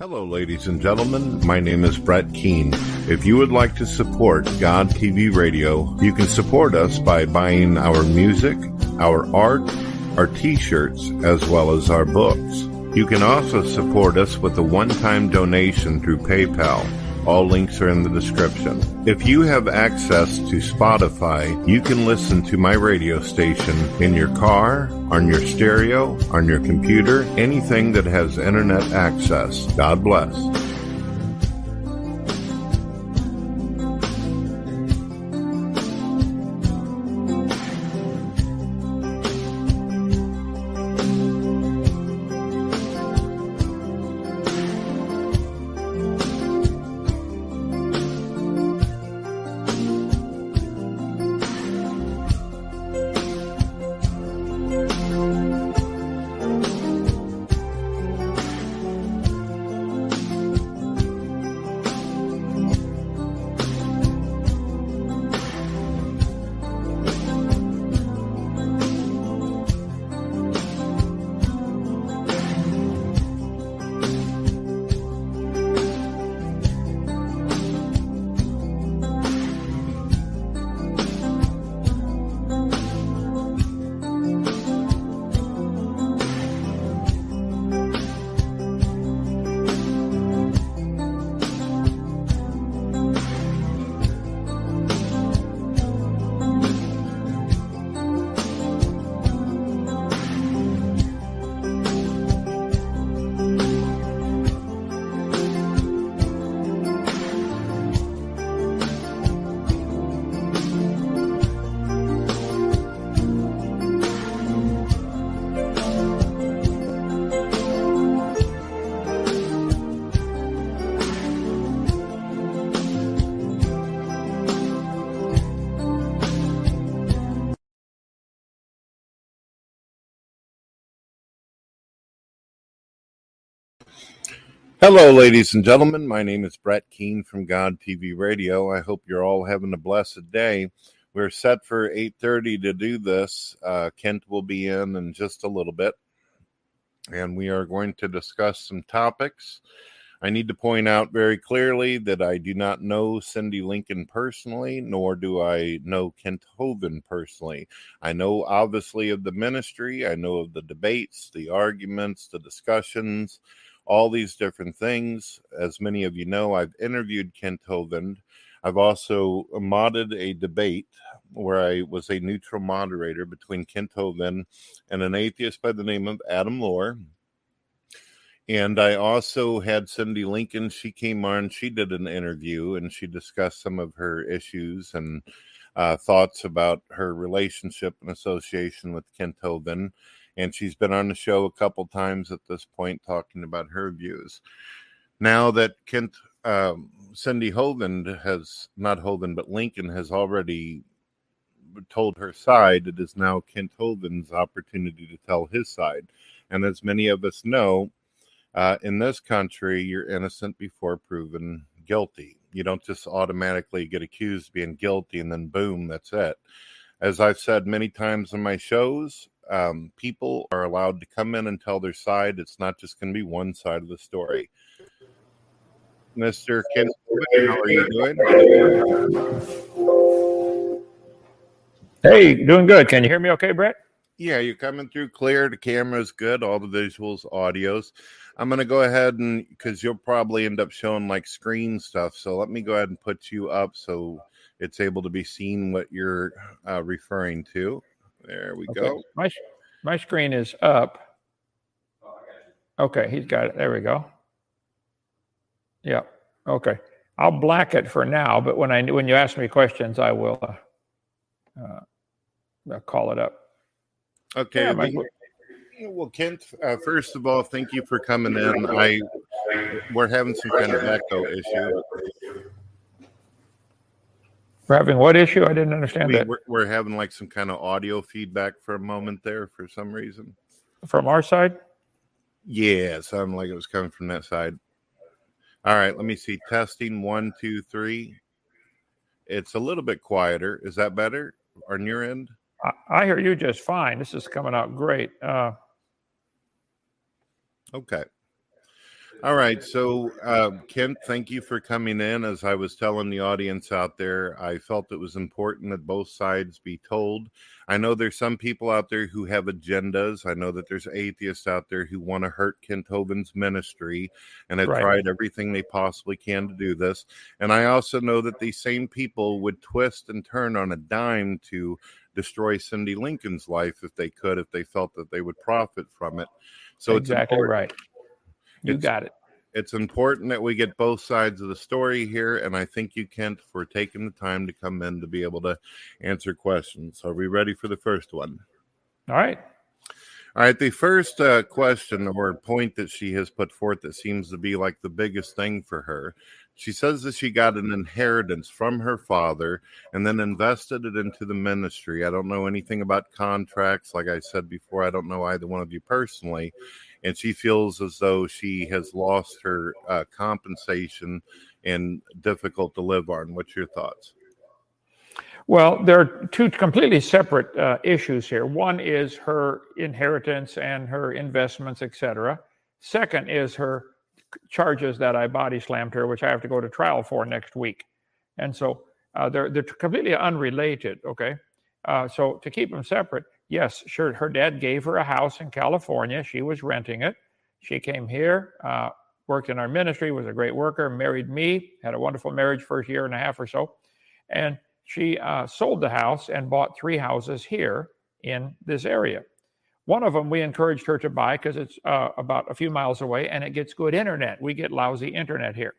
Hello, ladies and gentlemen. My name is Brett Keane. If you would like to support God TV Radio, you can support us by buying our music, our art, our t-shirts, as well as our books. You can also support us with a one-time donation through PayPal. All links are in the description. If you have access to Spotify, you can listen to my radio station in your car, on your stereo, on your computer, anything that has internet access. God bless. Hello, ladies and gentlemen. My name is Brett Keane from God TV Radio. I hope you're all having a blessed day. We're set for 8:30 to do this. Uh, Kent will be in in just a little bit, and we are going to discuss some topics. I need to point out very clearly that I do not know Cindi Lincoln personally, nor do I know Kent Hovind personally. I know obviously of the ministry, I know of the debates, the arguments, the discussions all these different things. As many of you know, I've interviewed Kent Hovind. I've also modded a debate where I was a neutral moderator between Kent Hovind and an atheist by the name of Adam Lohr. And I also had Cindi Lincoln. She came on, she did an interview and she discussed some of her issues and uh, thoughts about her relationship and association with Kent Hovind and she's been on the show a couple times at this point talking about her views. Now that Kent um, Cindi Hovind has not Hovind but Lincoln has already told her side, it is now Kent Hovind's opportunity to tell his side. And as many of us know, uh, in this country, you're innocent before proven guilty. You don't just automatically get accused of being guilty and then boom, that's it. As I've said many times in my shows, um, people are allowed to come in and tell their side. It's not just going to be one side of the story. Mr. Ken, how are you doing? Hey, doing good. Can you hear me okay, Brett? Yeah, you're coming through clear. The camera's good, all the visuals, audios. I'm going to go ahead and because you'll probably end up showing like screen stuff. So let me go ahead and put you up so it's able to be seen what you're uh, referring to. There we okay. go. My my screen is up. Okay, he's got it. There we go. Yeah. Okay. I'll black it for now, but when I when you ask me questions, I will uh, uh, call it up. Okay. Yeah, my, well, Kent, uh, first of all, thank you for coming in. I we're having some kind of echo issue. We're having what issue? I didn't understand we, that. We're, we're having like some kind of audio feedback for a moment there for some reason. From our side? Yeah, it sounded like it was coming from that side. All right, let me see. Testing one, two, three. It's a little bit quieter. Is that better on your end? I, I hear you just fine. This is coming out great. Uh, okay. All right. So, uh, Kent, thank you for coming in. As I was telling the audience out there, I felt it was important that both sides be told. I know there's some people out there who have agendas. I know that there's atheists out there who want to hurt Kent Hovind's ministry and have Right. tried everything they possibly can to do this. And I also know that these same people would twist and turn on a dime to destroy Cindi Lincoln's life if they could, if they felt that they would profit from it. So it's exactly important right. You It's- got it. it's important that we get both sides of the story here and i thank you kent for taking the time to come in to be able to answer questions. Are we ready for the first one? All right. all right the first uh, question or point that she has put forth that seems to be like the biggest thing for her. She says that she got an inheritance from her father and then invested it into the ministry. I don't know anything about contracts. Like i said before i don't know either one of you personally and she feels as though she has lost her uh, compensation and difficult to live on. What's your thoughts? Well, there are two completely separate uh, issues here. One is her inheritance and her investments, etc. Second is her charges that I body slammed her, which I have to go to trial for next week. And so uh, they're they're completely unrelated. Okay, uh, so to keep them separate, yes, sure. Her dad gave her a house in California. She was renting it. She came here, uh, worked in our ministry, was a great worker, married me, had a wonderful marriage for a year and a half or so, and she uh, sold the house and bought three houses here in this area. One of them we encouraged her to buy because it's uh, about a few miles away and it gets good internet. We get lousy internet here.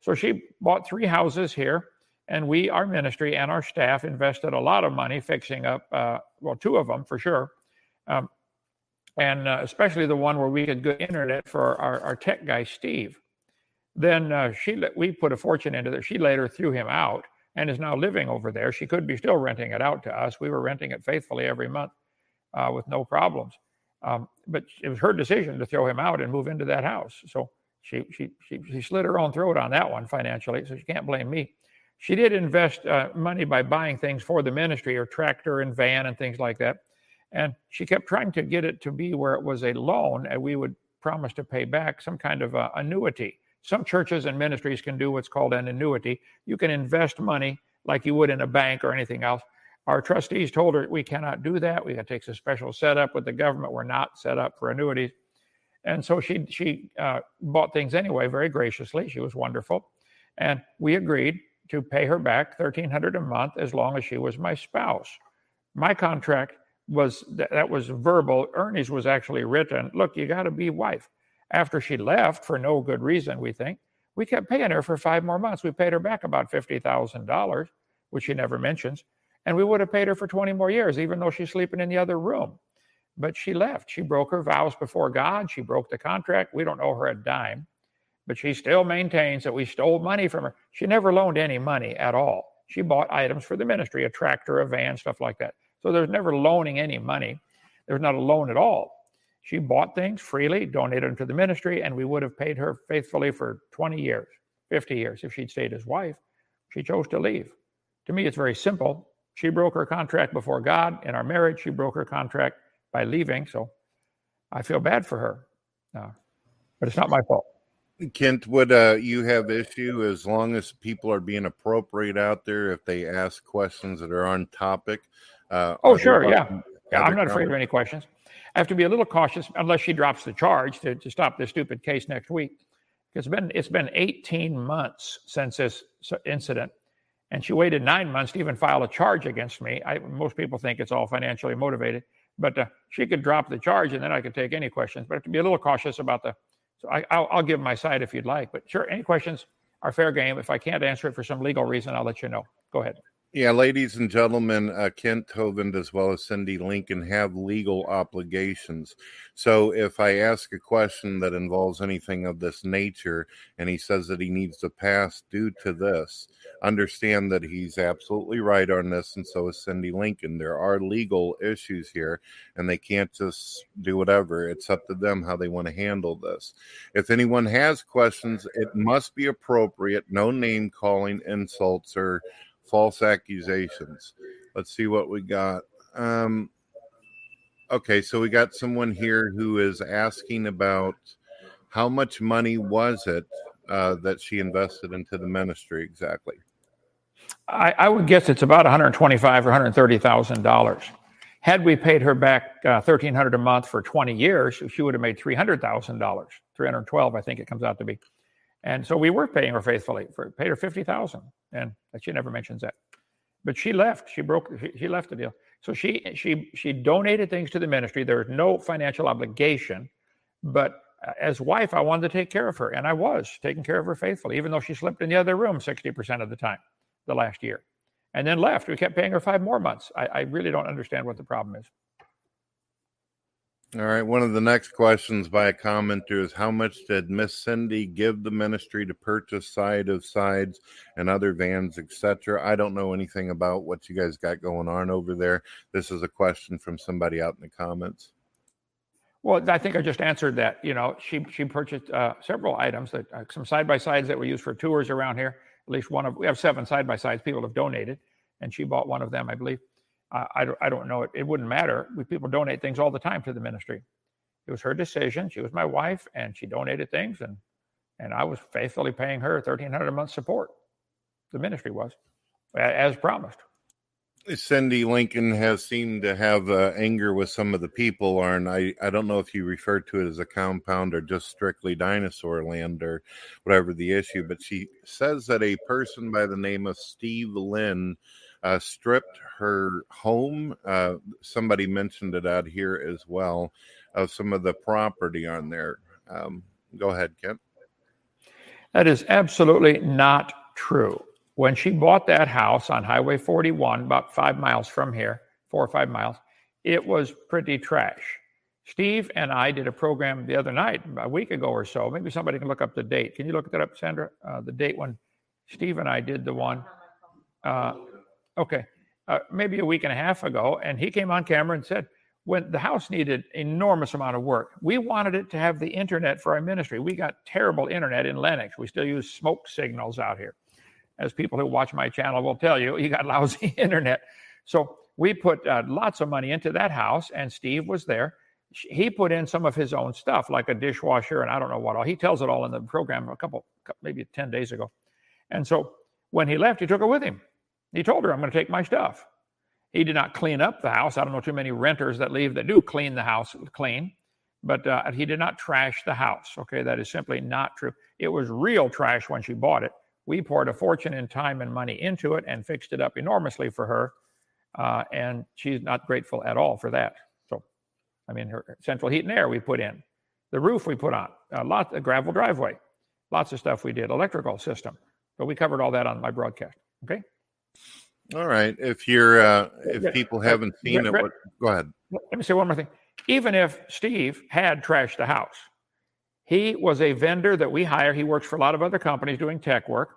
So she bought three houses here, and we, our ministry and our staff, invested a lot of money fixing up, uh, well, two of them for sure. Um, and uh, especially the one where we get good internet for our, our tech guy, Steve. Then uh, she we put a fortune into there. She later threw him out and is now living over there. She could be still renting it out to us. We were renting it faithfully every month uh, with no problems. Um, but it was her decision to throw him out and move into that house. So she, she, she, she slid her own throat on that one financially. So she can't blame me. She did invest uh, money by buying things for the ministry or tractor and van and things like that. And she kept trying to get it to be where it was a loan and we would promise to pay back some kind of uh, annuity. Some churches and ministries can do what's called an annuity. You can invest money like you would in a bank or anything else. Our trustees told her we cannot do that. We got to take a special setup with the government. We're not set up for annuities. And so she she uh, bought things anyway, very graciously. She was wonderful, and we agreed to pay her back thirteen hundred a month as long as she was my spouse. My contract was that, was verbal. Ernie's was actually written. Look, you got to be wife. After she left for no good reason, we think we kept paying her for five more months. We paid her back about fifty thousand dollars, which she never mentions, and we would have paid her for twenty more years, even though she's sleeping in the other room. But she left. She broke her vows before God. She broke the contract. We don't owe her a dime, but she still maintains that we stole money from her. She never loaned any money at all. She bought items for the ministry, a tractor, a van, stuff like that. So there's never loaning any money. There's not a loan at all. She bought things freely, donated them to the ministry, and we would have paid her faithfully for 20 years, 50 years if she'd stayed as wife. She chose to leave. To me, it's very simple. She broke her contract before God in our marriage. She broke her contract by leaving. So I feel bad for her. Uh, but it's not my fault. Kent, would uh, you have issue as long as people are being appropriate out there if they ask questions that are on topic? Uh, Oh, sure, yeah. Yeah, I'm not afraid of any questions. I have to be a little cautious unless she drops the charge to, to stop this stupid case next week. Because it's been it's been 18 months since this incident, and she waited nine months to even file a charge against me. I, most people think it's all financially motivated, but uh, she could drop the charge, and then I could take any questions. But I have to be a little cautious about the. So I, I'll, I'll give my side if you'd like. But sure, any questions are fair game. If I can't answer it for some legal reason, I'll let you know. Go ahead. Yeah, ladies and gentlemen, uh, Kent Hovind as well as Cindi Lincoln have legal obligations. So if I ask a question that involves anything of this nature and he says that he needs to pass due to this, understand that he's absolutely right on this, and so is Cindi Lincoln. There are legal issues here, and they can't just do whatever. It's up to them how they want to handle this. If anyone has questions, it must be appropriate, no name calling, insults, or false accusations. Let's see what we got. Um, okay, so we got someone here who is asking about How much money was it uh, that she invested into the ministry exactly? I, I would guess it's about 125 or 130 thousand dollars. Had we paid her back uh, 1,300 a month for 20 years, she would have made 300 thousand dollars. 312, I think it comes out to be. And so we were paying her faithfully. For paid her 50,000, and she never mentions that. But she left. She broke. She, she left the deal. So she she she donated things to the ministry. There was no financial obligation, but as wife, I wanted to take care of her, and I was taking care of her faithfully, even though she slept in the other room 60% of the time the last year and then left. We kept paying her five more months. I, I really don't understand what the problem is. All right. One of the next questions by a commenter is How much did Miss Cindi give the ministry to purchase side of sides and other vans, etc.? I don't know anything about what you guys got going on over there. This is a question from somebody out in the comments. Well, I think I just answered that. You know, she she purchased uh, several items, that uh, some side by sides that we use for tours around here. At least one of we have seven side by sides people have donated, and she bought one of them, I believe. I don't I don't know it. It wouldn't matter. We, people donate things all the time to the ministry. It was her decision. She was my wife, and she donated things, and and I was faithfully paying her thirteen hundred a month support. The ministry was, as promised. Cindi Lincoln has seemed to have uh, anger with some of the people, and I, I don't know if you refer to it as a compound or just strictly dinosaur land or whatever the issue, but she says that a person by the name of Steve Lynn uh, stripped her home. Uh, somebody mentioned it out here as well of some of the property on there. Um, go ahead, Kent. That is absolutely not true when she bought that house on Highway 41, about five miles from here, four or five miles, it was pretty trash. Steve and I did a program the other night, a week ago or so. Maybe somebody can look up the date. Can you look that up, Sandra? Uh, the date when Steve and I did the one. Uh, okay, uh, maybe a week and a half ago, and he came on camera and said, when the house needed enormous amount of work, we wanted it to have the internet for our ministry. We got terrible internet in Lenox. We still use smoke signals out here as people who watch my channel will tell you, you got lousy internet. So we put uh, lots of money into that house, and Steve was there. He put in some of his own stuff, like a dishwasher, and I don't know what all. He tells it all in the program a couple, maybe 10 days ago. And so when he left, he took her with him. He told her, I'm going to take my stuff. He did not clean up the house. I don't know too many renters that leave that do clean the house clean, but uh, he did not trash the house. Okay, that is simply not true. It was real trash when she bought it. We poured a fortune in time and money into it and fixed it up enormously for her. Uh, and she's not grateful at all for that. So, I mean, her central heat and air we put in, the roof we put on, a lot, a gravel driveway, lots of stuff we did, electrical system. But we covered all that on my broadcast. Okay. All right. If you're, uh, if people haven't seen it, what, go ahead. Let me say one more thing. Even if Steve had trashed the house, he was a vendor that we hire. He works for a lot of other companies doing tech work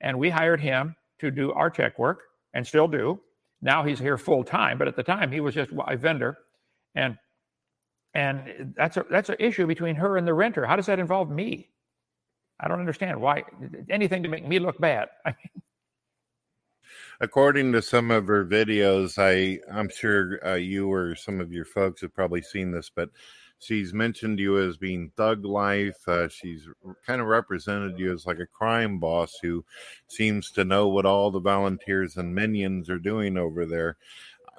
and we hired him to do our tech work and still do. Now he's here full time, but at the time he was just a vendor, and and that's a that's an issue between her and the renter. How does that involve me? I don't understand why anything to make me look bad. I mean, according to some of her videos, I I'm sure uh, you or some of your folks have probably seen this, but she's mentioned you as being thug life. Uh, she's kind of represented you as like a crime boss who seems to know what all the volunteers and minions are doing over there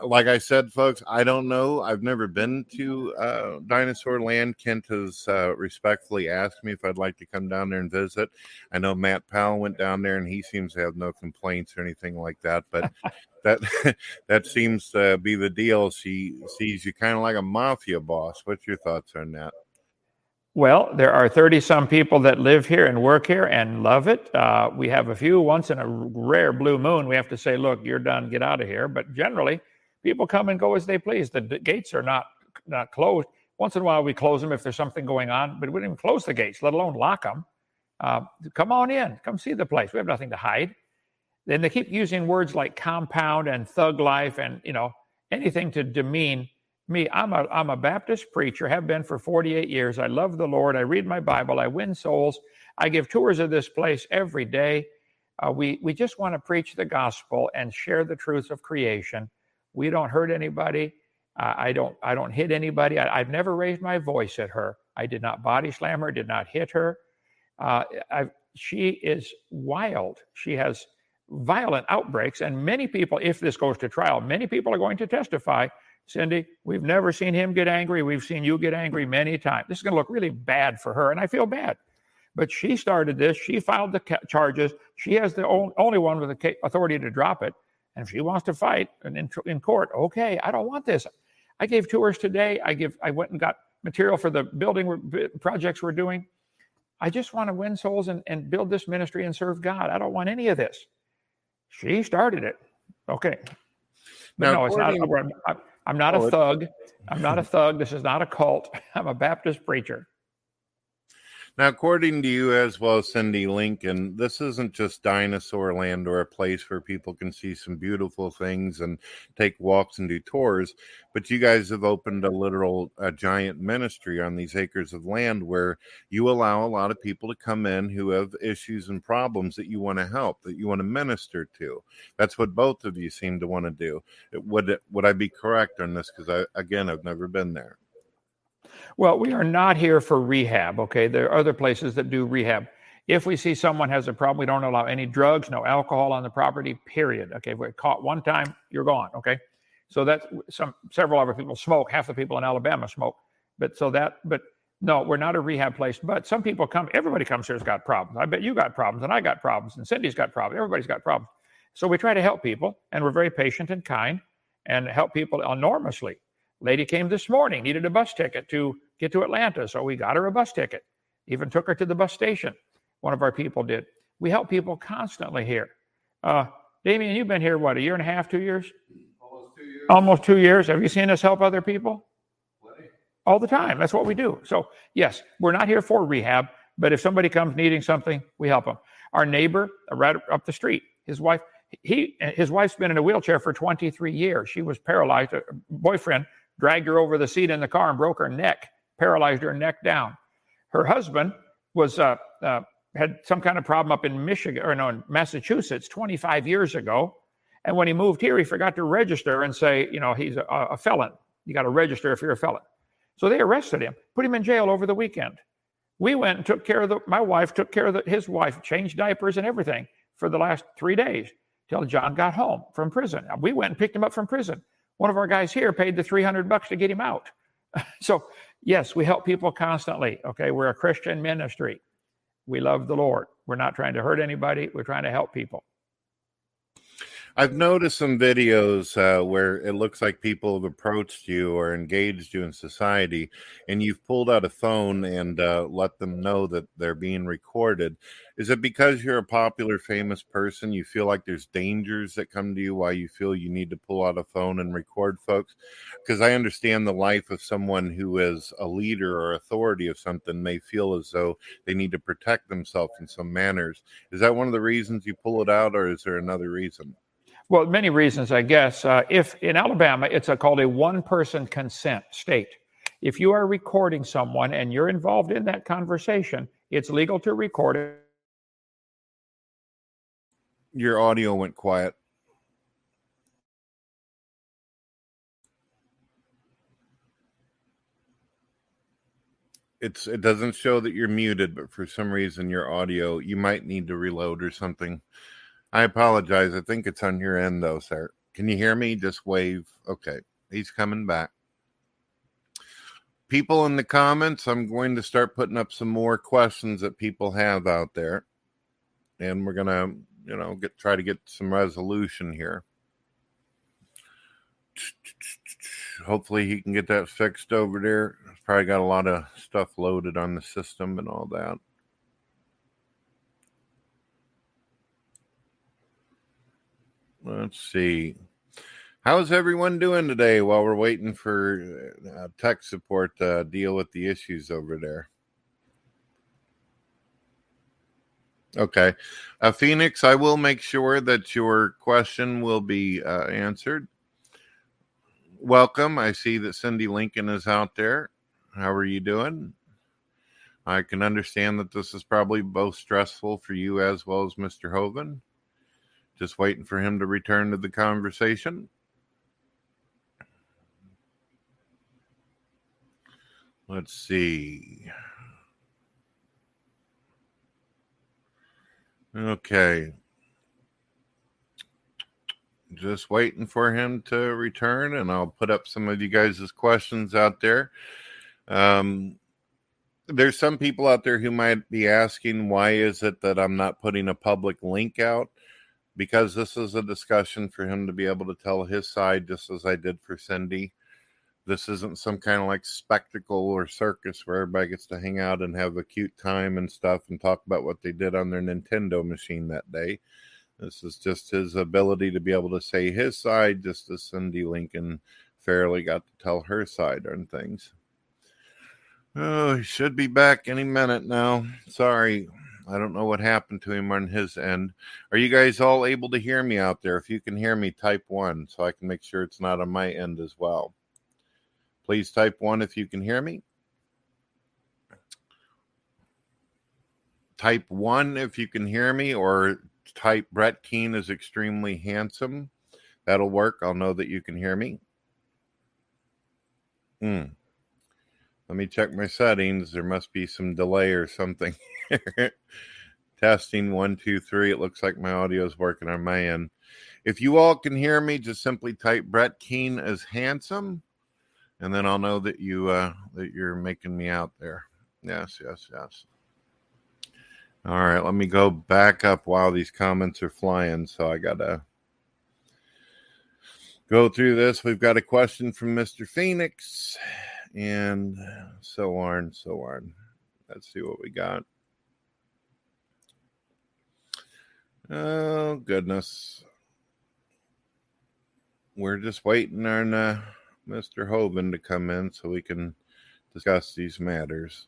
like I said, folks, I don't know. I've never been to uh, Dinosaur Land. Kent has uh, respectfully asked me if I'd like to come down there and visit. I know Matt Powell went down there, and he seems to have no complaints or anything like that. But that that seems to be the deal. She sees you kind of like a mafia boss. What's your thoughts on that? Well, there are 30 some people that live here and work here and love it. Uh, we have a few once in a rare blue moon. We have to say, look, you're done, get out of here. But generally, people come and go as they please. The, gates are not not closed. Once in a while, we close them if there's something going on, but we don't even close the gates, let alone lock them. Uh, come on in, come see the place. We have nothing to hide. Then they keep using words like compound and thug life and you know anything to demean me. I'm a I'm a Baptist preacher, have been for 48 years. I love the Lord. I read my Bible. I win souls. I give tours of this place every day. Uh, we we just want to preach the gospel and share the truth of creation. We don't hurt anybody. I don't I don't hit anybody. I, have never raised my voice at her. I did not body slam her, did not hit her. Uh, she is wild. She has violent outbreaks. And many people, if this goes to trial, many people are going to testify. Cindi, we've never seen him get angry. We've seen you get angry many times. This is going to look really bad for her. And I feel bad. But she started this. She filed the charges. She has the only one with the authority to drop it. And if she wants to fight in, in court, okay, I don't want this. I gave tours today. I give. I went and got material for the building projects we're doing. I just want to win souls and, and build this ministry and serve God. I don't want any of this. She started it. Okay. Now, no, it's not. I'm, I'm not oh, a thug. I'm not a thug. This is not a cult. I'm a Baptist preacher. Now, according to you as well as Cindi Lincoln, this isn't just dinosaur land or a place where people can see some beautiful things and take walks and do tours, but you guys have opened a literal a giant ministry on these acres of land where you allow a lot of people to come in who have issues and problems that you want to help, that you want to minister to. That's what both of you seem to want to do. Would would I be correct on this? Because I again, I've never been there. Well, we are not here for rehab, okay? There are other places that do rehab. If we see someone has a problem, we don't allow any drugs, no alcohol on the property, period. Okay, if we're caught one time, you're gone, okay? So that's some several other people smoke, half the people in Alabama smoke. But so that, but no, we're not a rehab place. But some people come, everybody comes here's got problems. I bet you got problems, and I got problems, and Cindi's got problems. Everybody's got problems. So we try to help people, and we're very patient and kind and help people enormously. Lady came this morning, needed a bus ticket to get to Atlanta. So we got her a bus ticket, even took her to the bus station. One of our people did. We help people constantly here. Uh, Damien, you've been here, what, a year and a half, two years? Almost two years. Almost two years. Have you seen us help other people? Plenty. All the time. That's what we do. So, yes, we're not here for rehab, but if somebody comes needing something, we help them. Our neighbor, uh, right up the street, his wife, he, his wife's been in a wheelchair for 23 years. She was paralyzed. A boyfriend dragged her over the seat in the car and broke her neck, paralyzed her neck down. Her husband was uh, uh, had some kind of problem up in Michigan or no, in Massachusetts 25 years ago. And when he moved here, he forgot to register and say, you know, he's a, a felon. You got to register if you're a felon. So they arrested him, put him in jail over the weekend. We went and took care of the, my wife took care of the, his wife, changed diapers and everything for the last three days till John got home from prison. We went and picked him up from prison. One of our guys here paid the 300 bucks to get him out. so, yes, we help people constantly. Okay, we're a Christian ministry. We love the Lord. We're not trying to hurt anybody, we're trying to help people. I've noticed some videos uh, where it looks like people have approached you or engaged you in society, and you've pulled out a phone and uh, let them know that they're being recorded. Is it because you're a popular, famous person? You feel like there's dangers that come to you why you feel you need to pull out a phone and record folks? Because I understand the life of someone who is a leader or authority of something may feel as though they need to protect themselves in some manners. Is that one of the reasons you pull it out, or is there another reason? Well, many reasons, I guess. Uh, if in Alabama, it's a, called a one person consent state. If you are recording someone and you're involved in that conversation, it's legal to record it. Your audio went quiet. It's it doesn't show that you're muted, but for some reason your audio you might need to reload or something. I apologize. I think it's on your end, though, sir. Can you hear me? Just wave. Okay. He's coming back. People in the comments, I'm going to start putting up some more questions that people have out there. And we're going to, you know, get try to get some resolution here. Hopefully he can get that fixed over there. Probably got a lot of stuff loaded on the system and all that. Let's see. How's everyone doing today while we're waiting for uh, tech support to deal with the issues over there? Okay. Uh, Phoenix, I will make sure that your question will be uh, answered. Welcome. I see that Cindi Lincoln is out there. How are you doing? I can understand that this is probably both stressful for you as well as Mr. Hovind. Just waiting for him to return to the conversation. Let's see. Okay. Just waiting for him to return, and I'll put up some of you guys' questions out there. Um, there's some people out there who might be asking why is it that I'm not putting a public link out because this is a discussion for him to be able to tell his side just as I did for Cindi. This isn't some kind of like spectacle or circus where everybody gets to hang out and have a cute time and stuff and talk about what they did on their Nintendo machine that day. This is just his ability to be able to say his side, just as Cindi Lincoln fairly got to tell her side on things. Oh, he should be back any minute now. Sorry. I don't know what happened to him on his end. Are you guys all able to hear me out there? If you can hear me, type one so I can make sure it's not on my end as well. Please type one if you can hear me. Type one if you can hear me, or type Brett Keane is extremely handsome. That'll work. I'll know that you can hear me. Hmm. Let me check my settings. There must be some delay or something. Testing one, two, three. It looks like my audio is working on my end. If you all can hear me, just simply type Brett Keane as handsome, and then I'll know that you uh, that you're making me out there. Yes, yes, yes. All right, let me go back up while these comments are flying. So I gotta go through this. We've got a question from Mr. Phoenix and so on, so on. Let's see what we got. Oh, goodness. We're just waiting on uh, Mr. Hovind to come in so we can discuss these matters.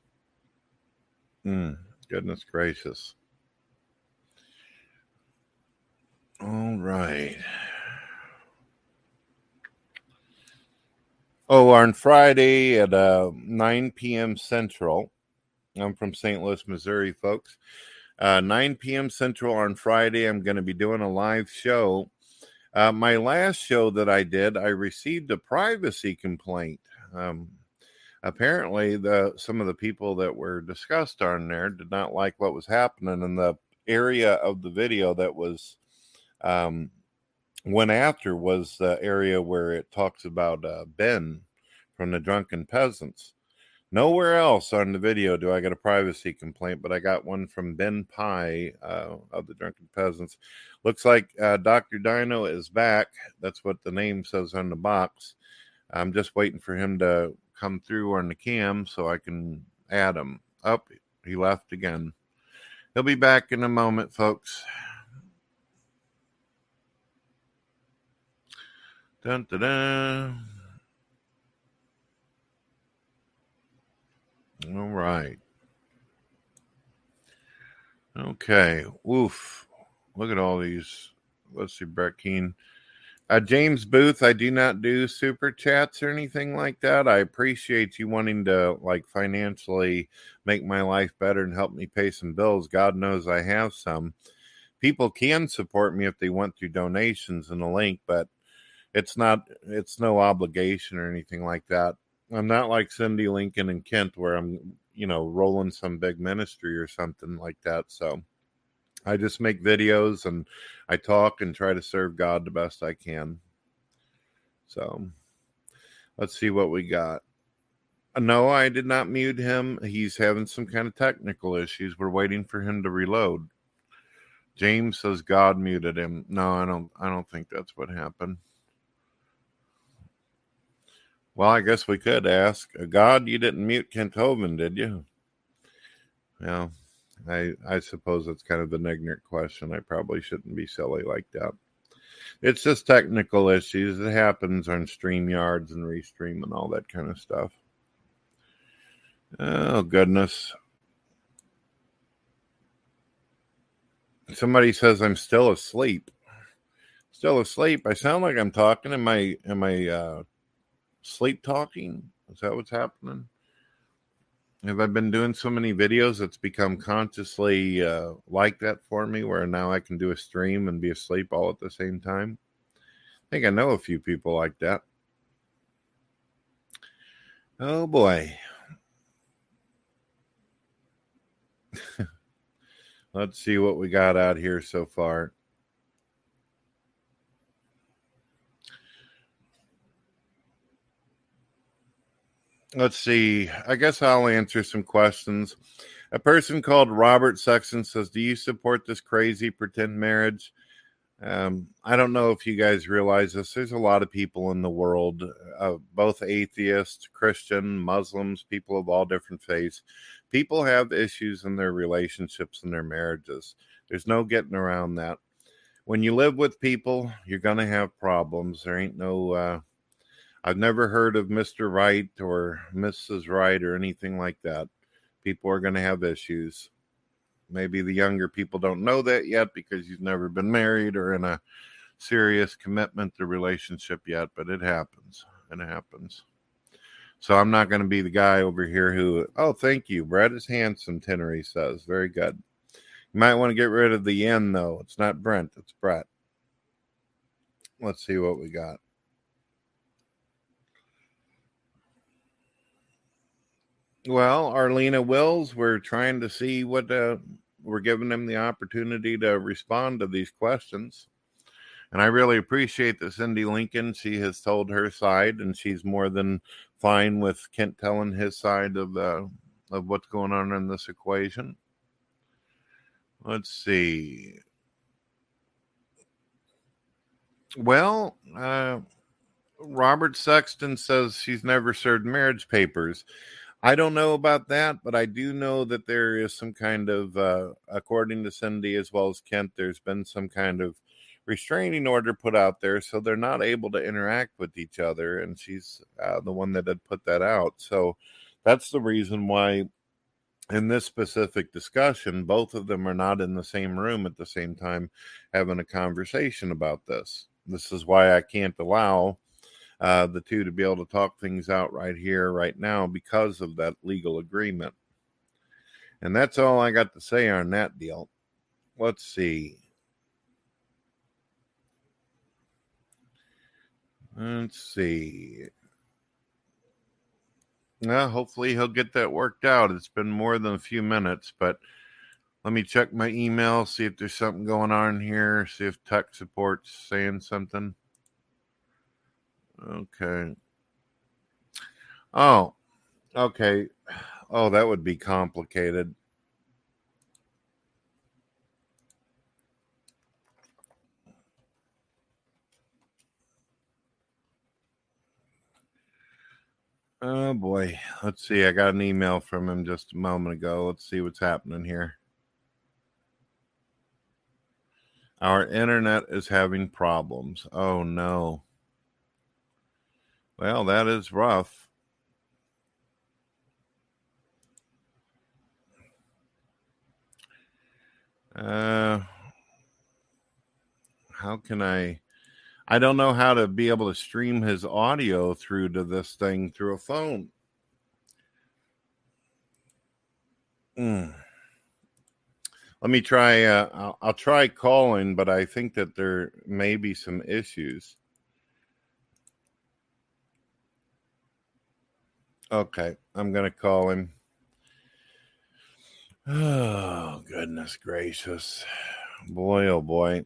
Mm, goodness gracious. All right. Oh, on Friday at uh, 9 p.m. Central. I'm from St. Louis, Missouri, folks. Uh, 9 p.m. Central on Friday, I'm going to be doing a live show. Uh, my last show that I did, I received a privacy complaint. Um, apparently, the some of the people that were discussed on there did not like what was happening in the area of the video that was um, went after was the area where it talks about uh, Ben from the Drunken Peasants. Nowhere else on the video do I get a privacy complaint, but I got one from Ben Pye uh, of the Drunken Peasants. Looks like uh, Dr. Dino is back. That's what the name says on the box. I'm just waiting for him to come through on the cam so I can add him. Up, oh, he left again. He'll be back in a moment, folks. Dun, dun, dun. All right. Okay. Woof. Look at all these. Let's see, Brett Keane. Uh, James Booth, I do not do super chats or anything like that. I appreciate you wanting to like financially make my life better and help me pay some bills. God knows I have some. People can support me if they want through donations and a link, but it's not it's no obligation or anything like that. I'm not like Cindi Lincoln and Kent where I'm, you know, rolling some big ministry or something like that. So I just make videos and I talk and try to serve God the best I can. So let's see what we got. Uh, no, I did not mute him. He's having some kind of technical issues. We're waiting for him to reload. James says God muted him. No, I don't I don't think that's what happened. Well, I guess we could ask uh, God. You didn't mute Kent Hovind, did you? Well, I I suppose that's kind of an ignorant question. I probably shouldn't be silly like that. It's just technical issues. It happens on StreamYards and Restream and all that kind of stuff. Oh goodness. Somebody says I'm still asleep. Still asleep. I sound like I'm talking. Am I am I uh sleep talking? Is that what's happening? Have I been doing so many videos that's become consciously uh, like that for me, where now I can do a stream and be asleep all at the same time? I think I know a few people like that. Oh boy. Let's see what we got out here so far. Let's see. I guess I'll answer some questions. A person called Robert Sexton says, Do you support this crazy pretend marriage? Um, I don't know if you guys realize this. There's a lot of people in the world, uh, both atheists, Christian, Muslims, people of all different faiths. People have issues in their relationships and their marriages. There's no getting around that. When you live with people, you're going to have problems. There ain't no, uh, I've never heard of Mr. Right or Mrs. Right or anything like that. People are going to have issues. Maybe the younger people don't know that yet because you've never been married or in a serious commitment to relationship yet, but it happens. It happens. So I'm not going to be the guy over here who, oh, thank you. Brett is handsome, Tinnery says. Very good. You might want to get rid of the N, though. It's not Brent, it's Brett. Let's see what we got. Well, Arlena Wills, we're trying to see what uh, we're giving them the opportunity to respond to these questions. And I really appreciate that Cindi Lincoln, she has told her side, and she's more than fine with Kent telling his side of the of what's going on in this equation. Let's see. Well, uh, Robert Sexton says she's never served marriage papers. I don't know about that, but I do know that there is some kind of, uh, according to Cindi as well as Kent, there's been some kind of restraining order put out there, so they're not able to interact with each other. And she's uh, the one that had put that out. So that's the reason why, in this specific discussion, both of them are not in the same room at the same time having a conversation about this. This is why I can't allow uh, the two to be able to talk things out right here, right now, because of that legal agreement. And that's all I got to say on that deal. Let's see. Let's see. Well, hopefully he'll get that worked out. It's been more than a few minutes, but let me check my email, see if there's something going on here, see if tech support's saying something. Okay. Oh, okay. Oh, that would be complicated. Oh boy. Let's see. I got an email from him just a moment ago. Let's see what's happening here. Our internet is having problems. Oh no. Well, that is rough. Uh, how can I? I don't know how to be able to stream his audio through to this thing through a phone. Mm. Let me try. Uh, I'll, I'll try calling, but I think that there may be some issues. Okay, I'm to call him. Oh, goodness gracious. Boy, oh boy.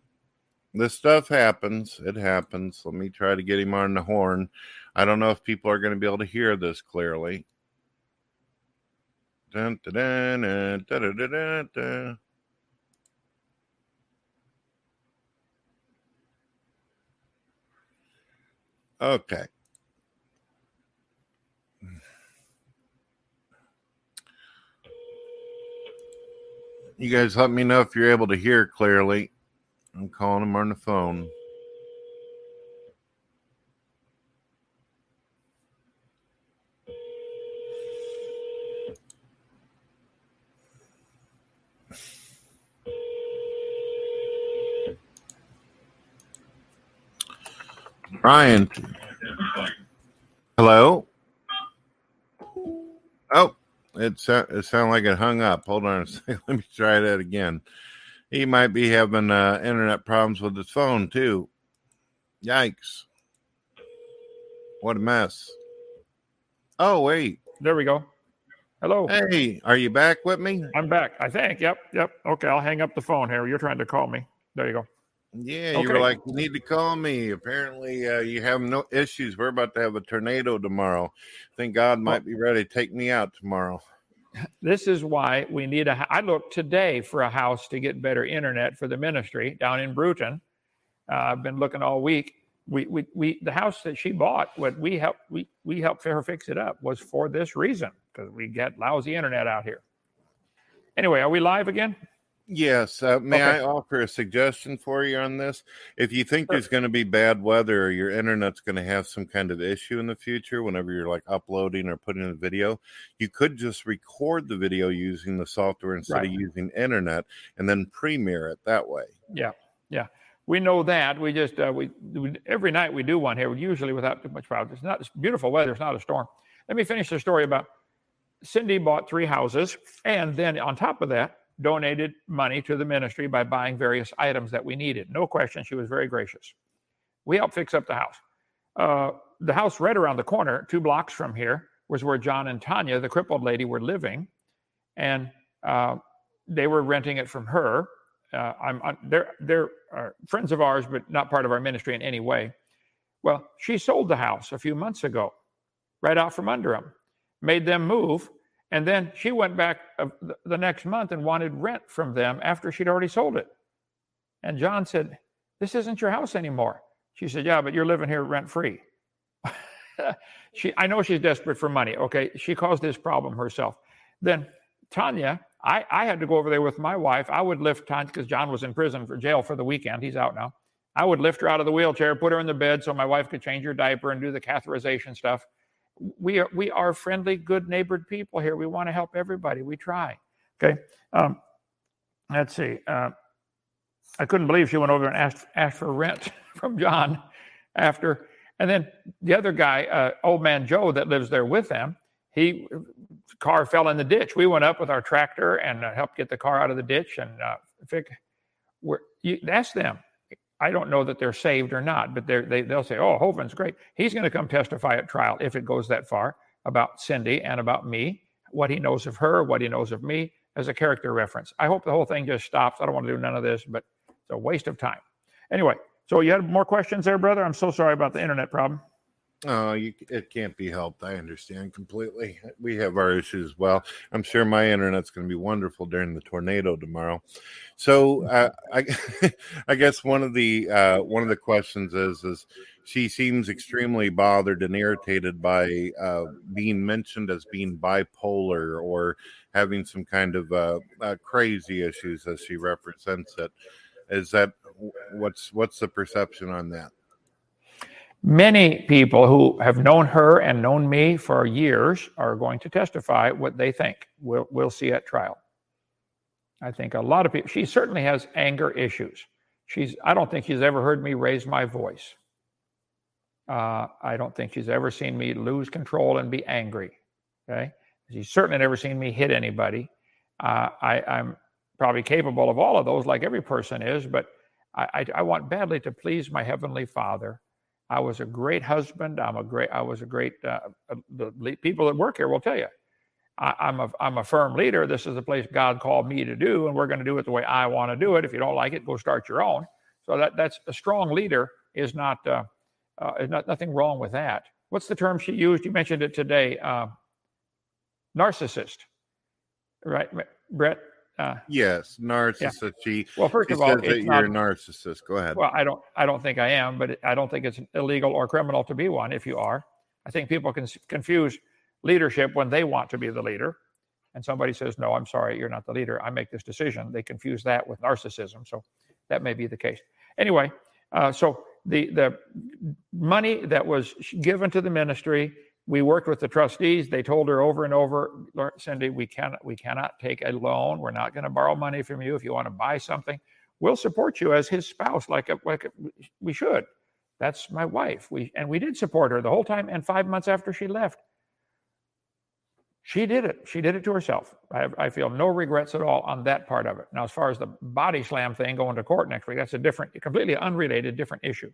This stuff happens. It happens. Let me try to get him on the horn. I don't know if people are going to be able to hear this clearly. Dun, dun, dun, okay. You guys let me know if you're able to hear clearly. I'm calling him on the phone. Brian. Hello? Oh, it, it sounded like it hung up. Hold on a second. Let me try that again. He might be having uh, internet problems with his phone too. Yikes. What a mess. Oh, wait. There we go. Hello. Hey, are you back with me? I'm back. I think. Yep. Yep. Okay. I'll hang up the phone here. You're trying to call me. There you go. Yeah, you were like, you need to call me. Apparently, uh, you have no issues. We're about to have a tornado tomorrow. think God might be ready to take me out tomorrow. This is why we need a. I looked today for a house to get better internet for the ministry down in Brewton. Uh, I've been looking all week. We, we, we, the house that she bought, what we helped, we, we helped her fix it up was for this reason because we get lousy internet out here. Anyway, are we live again? Yes. Uh, may Okay. I offer a suggestion for you on this? If you think Sure. there's going to be bad weather or your internet's going to have some kind of issue in the future, whenever you're like uploading or putting a video, you could just record the video using the software instead Right. of using internet and then premiere it that way. Yeah, yeah. We know that. We just uh, we, we every night we do one here, usually without too much crowd. It's not it's beautiful weather. It's not a storm. Let me finish the story about Cindi bought three houses, and then on top of that, donated money to the ministry by buying various items that we needed. No question, she was very gracious. We helped fix up the house. Uh, the house right around the corner, two blocks from here, was where John and Tanya, the crippled lady, were living, and uh, they were renting it from her. Uh, I'm, i they're they're friends of ours, but not part of our ministry in any way. Well, she sold the house a few months ago, right out from under them, made them move, and then she went back uh, the, next month and wanted rent from them after she'd already sold it. And John said, "This isn't your house anymore." She said, "Yeah, but you're living here rent free." she, I know she's desperate for money. Okay, she caused this problem herself. Then Tanya, I, I had to go over there with my wife. I would lift Tanya because John was in prison for jail for the weekend. He's out now. I would lift her out of the wheelchair, put her in the bed so my wife could change her diaper and do the catheterization stuff. We are we are friendly, good neighbored people here. We want to help everybody. We try. Okay. Um, let's see. Uh, I couldn't believe she went over and asked asked for rent from John after. And then the other guy, uh, old man Joe, that lives there with them, he car fell in the ditch. We went up with our tractor and uh, helped get the car out of the ditch and uh, fix. We're, you, ask them. I don't know that they're saved or not, but they they'll say, "Oh, Hovind's great. He's going to come testify at trial if it goes that far about Cindi and about me, what he knows of her, what he knows of me as a character reference." I hope the whole thing just stops. I don't want to do none of this, but it's a waste of time. Anyway, so you had more questions there, brother. I'm so sorry about the internet problem. Oh, you, it can't be helped. I understand completely. We have our issues as well. I'm sure my internet's going to be wonderful during the tornado tomorrow. So, uh, I, I guess one of the uh, one of the questions is is she seems extremely bothered and irritated by uh, being mentioned as being bipolar or having some kind of uh, uh, crazy issues as she represents it. Is that what's what's the perception on that? Many people who have known her and known me for years are going to testify what they think. We'll, we'll see at trial. I think a lot of people, she certainly has anger issues. She's, I don't think she's ever heard me raise my voice. Uh, I don't think she's ever seen me lose control and be angry. Okay. She's certainly never seen me hit anybody. Uh, I, I'm probably capable of all of those, like every person is, but I, I, I want badly to please my Heavenly Father. I was a great husband. I'm a great. I was a great. Uh, uh, the people that work here will tell you, I, I'm a I'm a firm leader. This is the place God called me to do, and we're going to do it the way I want to do it. If you don't like it, go start your own. So that that's a strong leader is not. Uh, uh, is not nothing wrong with that. What's the term she used? You mentioned it today. Uh, narcissist, right, Brett? Uh, Yes, narcissist. She well, first She of all, says that you're a narcissist. Go ahead. Well, I don't. I don't think I am, but I don't think it's illegal or criminal to be one. If you are, I think people can confuse leadership when they want to be the leader, and somebody says, "No, I'm sorry, you're not the leader. I make this decision." They confuse that with narcissism. So that may be the case. Anyway, uh, so the the money that was given to the ministry, we worked with the trustees. They told her over and over, Cindi, we cannot we cannot take a loan. We're not going to borrow money from you. If you want to buy something, we'll support you as his spouse, like a, like a, we should. That's my wife. We and we did support her the whole time. And five months after she left, she did it. She did it to herself. I, I feel no regrets at all on that part of it. Now, as far as the body slam thing going to court next week, that's a different, completely unrelated, different issue.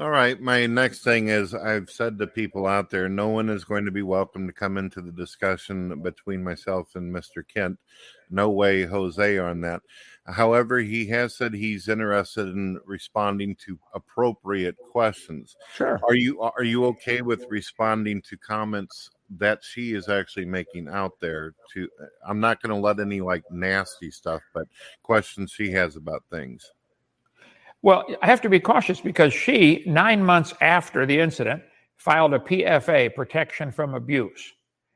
All right. My next thing is I've said to people out there, no one is going to be welcome to come into the discussion between myself and Mr. Kent. No way, Jose, on that. However, he has said he's interested in responding to appropriate questions. Sure. Are you are you okay with responding to comments that she is actually making out there? To I'm not going to let any like nasty stuff, but questions she has about things. Well, I have to be cautious because she, nine months after the incident, filed a PFA, protection from abuse.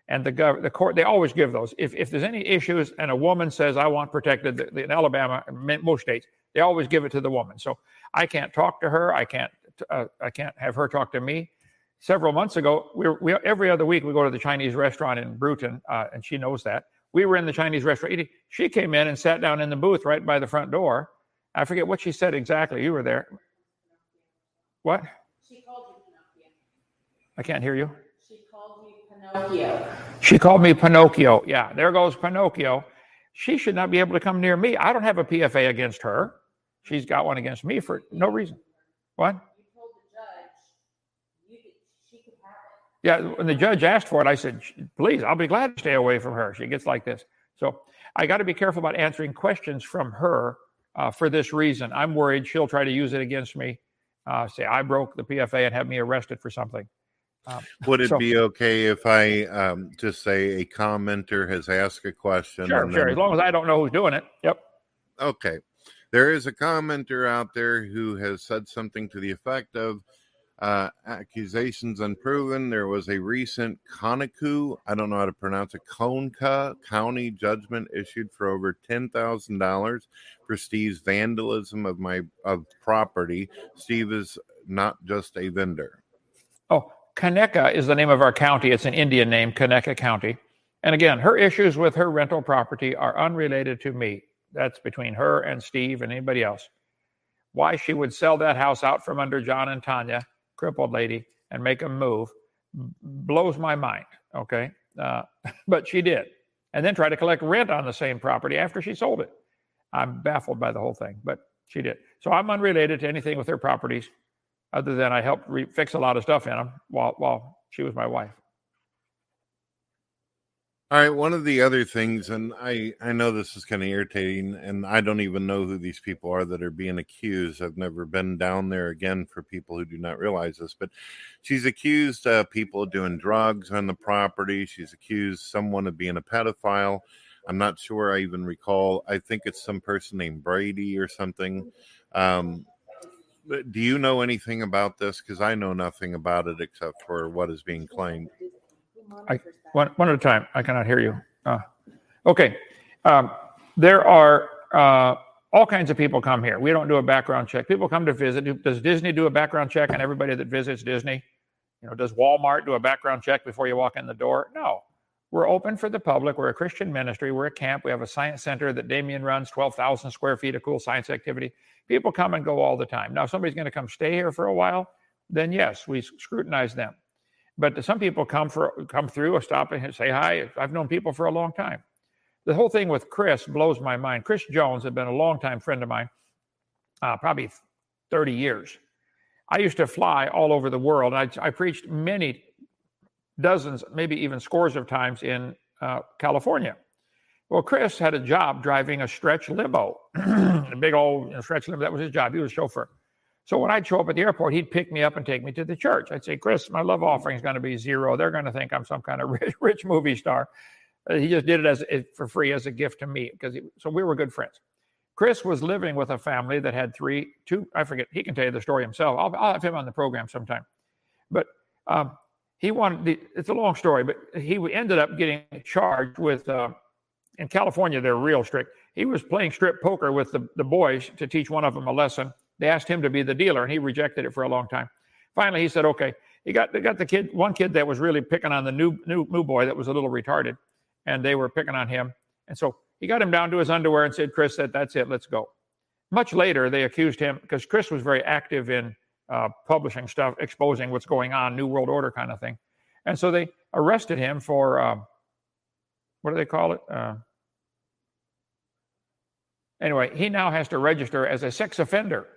And the, gov- the court, they always give those. If, if there's any issues and a woman says, I want protected, the, the, in Alabama, most states, they always give it to the woman. So I can't talk to her. I can't, uh, I can't have her talk to me. Several months ago, we, were, we every other week we go to the Chinese restaurant in Brewton, uh, and she knows that. We were in the Chinese restaurant eating. She came in and sat down in the booth right by the front door I forget what she said exactly. You were there. What? She called you Pinocchio. I can't hear you. She called you Pinocchio. She called me Pinocchio. Yeah, there goes Pinocchio. She should not be able to come near me. I don't have a PFA against her. She's got one against me for no reason. What? You told the judge you could, she could have it. Yeah, when the judge asked for it, I said, please, I'll be glad to stay away from her. She gets like this. So I got to be careful about answering questions from her uh, for this reason. I'm worried she'll try to use it against me. Uh, say I broke the PFA and have me arrested for something. Um, Would it so, be okay if I um, just say a commenter has asked a question? Sure, sure. Then... As long as I don't know who's doing it. Yep. Okay. There is a commenter out there who has said something to the effect of, uh, accusations unproven. There was a recent Conecuh, I don't know how to pronounce it, Conca County judgment issued for over ten thousand dollars for Steve's vandalism of my of property. Steve is not just a vendor. Oh, Conecuh is the name of our county. It's an Indian name, Conecuh County. And again, her issues with her rental property are unrelated to me. That's between her and Steve and anybody else. Why she would sell that house out from under John and Tanya crippled lady and make them move blows my mind. Okay. Uh, but she did. And then try to collect rent on the same property after she sold it. I'm baffled by the whole thing, but she did. So I'm unrelated to anything with her properties other than I helped re- fix a lot of stuff in them while, while she was my wife. All right, one of the other things, and I I know this is kind of irritating, and I don't even know who these people are that are being accused. I've never been down there again for people who do not realize this, but she's accused uh, people of doing drugs on the property. She's accused someone of being a pedophile. I'm not sure I even recall. I think it's some person named Brady or something. Um, do you know anything about this? Because I know nothing about it except for what is being claimed. I, one, one at a time. I cannot hear you. Uh, okay. Um, there are uh, all kinds of people come here. We don't do a background check. People come to visit. Does Disney do a background check on everybody that visits Disney? You know, does Walmart do a background check before you walk in the door? No. We're open for the public. We're a Christian ministry. We're a camp. We have a science center that Damien runs, 12,000 square feet of cool science activity. People come and go all the time. Now, if somebody's going to come stay here for a while, then yes, we scrutinize them. But some people come for come through or stop and say hi. I've known people for a long time. The whole thing with Chris blows my mind. Chris Jones had been a longtime friend of mine, uh, probably 30 years. I used to fly all over the world. I, I preached many dozens, maybe even scores of times in uh, California. Well, Chris had a job driving a stretch limo, a big old you know, stretch limo. That was his job. He was a chauffeur. So when I'd show up at the airport, he'd pick me up and take me to the church. I'd say, Chris, my love offering is going to be zero. They're going to think I'm some kind of rich, rich movie star. Uh, he just did it as for free as a gift to me because so we were good friends. Chris was living with a family that had three, two. I forget. He can tell you the story himself. I'll, I'll have him on the program sometime. But um, he wanted. The, it's a long story, but he ended up getting charged with. Uh, in California, they're real strict. He was playing strip poker with the, the boys to teach one of them a lesson they asked him to be the dealer, and he rejected it for a long time. Finally, he said, "Okay." He got they got the kid, one kid that was really picking on the new new new boy that was a little retarded, and they were picking on him. And so he got him down to his underwear and said, "Chris said that's it, let's go." Much later, they accused him because Chris was very active in uh, publishing stuff, exposing what's going on, New World Order kind of thing, and so they arrested him for uh, what do they call it? Uh, anyway, he now has to register as a sex offender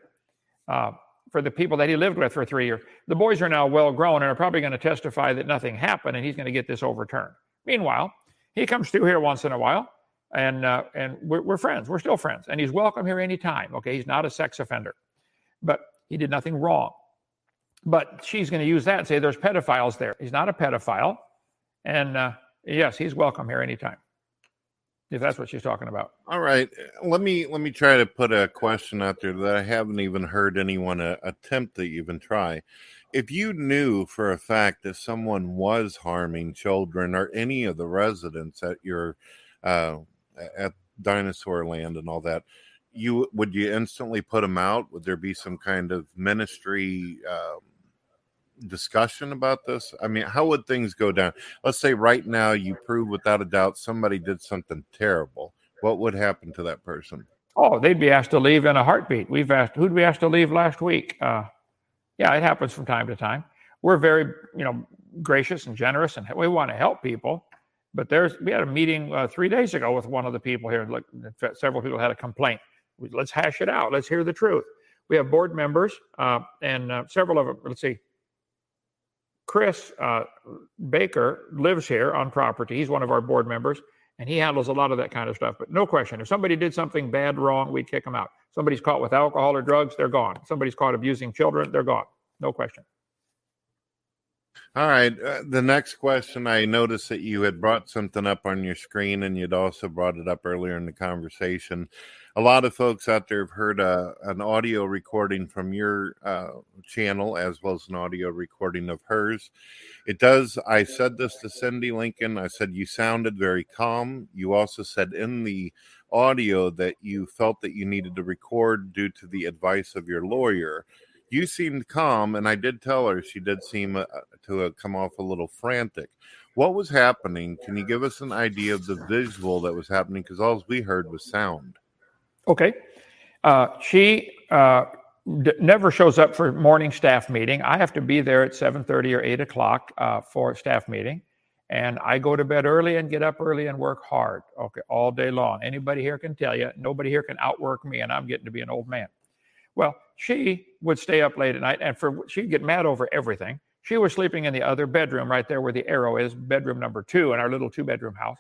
uh, for the people that he lived with for three years. The boys are now well grown and are probably going to testify that nothing happened and he's going to get this overturned. Meanwhile, he comes through here once in a while and uh, and we're, we're, friends. We're still friends, and he's welcome here anytime. Okay, he's not a sex offender, but he did nothing wrong. But she's going to use that and say there's pedophiles there. He's not a pedophile, and uh, yes, he's welcome here anytime. If that's what she's talking about. All right, let me let me try to put a question out there that I haven't even heard anyone uh, attempt to even try. If you knew for a fact that someone was harming children or any of the residents at your uh, at Dinosaur Land and all that, you would you instantly put them out? Would there be some kind of ministry um, discussion about this? I mean, how would things go down? Let's say right now you prove without a doubt somebody did something terrible. What would happen to that person? Oh, they'd be asked to leave in a heartbeat. We've asked who'd we asked to leave last week? Uh, yeah, it happens from time to time. We're very, you know, gracious and generous, and we want to help people. But there's we had a meeting uh, three days ago with one of the people here. Like several people had a complaint. Let's hash it out. Let's hear the truth. We have board members uh, and uh, several of them. Let's see. Chris uh, Baker lives here on property. He's one of our board members, and he handles a lot of that kind of stuff. But no question, if somebody did something bad, wrong, we'd kick them out. Somebody's caught with alcohol or drugs, they're gone. Somebody's caught abusing children, they're gone. No question. All right. Uh, the next question I noticed that you had brought something up on your screen and you'd also brought it up earlier in the conversation. A lot of folks out there have heard uh, an audio recording from your uh, channel as well as an audio recording of hers. It does, I said this to Cindi Lincoln. I said, You sounded very calm. You also said in the audio that you felt that you needed to record due to the advice of your lawyer you seemed calm, and I did tell her she did seem uh, to uh, come off a little frantic. What was happening? Can you give us an idea of the visual that was happening? Because all we heard was sound. Okay. Uh, she uh, d- never shows up for morning staff meeting. I have to be there at 7.30 or 8 o'clock uh, for staff meeting. And I go to bed early and get up early and work hard, okay, all day long. Anybody here can tell you, nobody here can outwork me, and I'm getting to be an old man. Well, she would stay up late at night and for she'd get mad over everything. She was sleeping in the other bedroom right there where the arrow is, bedroom number two in our little two bedroom house.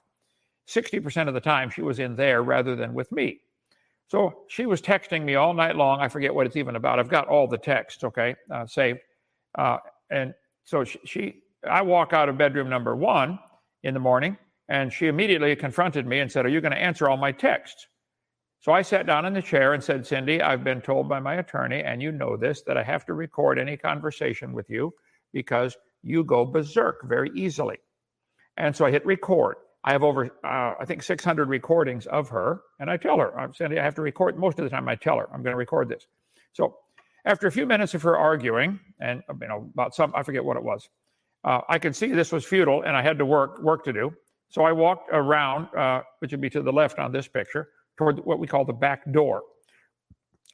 60% of the time she was in there rather than with me. So she was texting me all night long. I forget what it's even about. I've got all the texts, okay, uh, saved. Uh, and so she, she, I walk out of bedroom number one in the morning, and she immediately confronted me and said, Are you going to answer all my texts? So I sat down in the chair and said, Cindi, I've been told by my attorney, and you know this, that I have to record any conversation with you because you go berserk very easily. And so I hit record. I have over, uh, I think, 600 recordings of her. And I tell her, I'm Cindi, I have to record. Most of the time, I tell her, I'm going to record this. So after a few minutes of her arguing, and you know, about some, I forget what it was, uh, I could see this was futile and I had to work, work to do. So I walked around, uh, which would be to the left on this picture toward what we call the back door.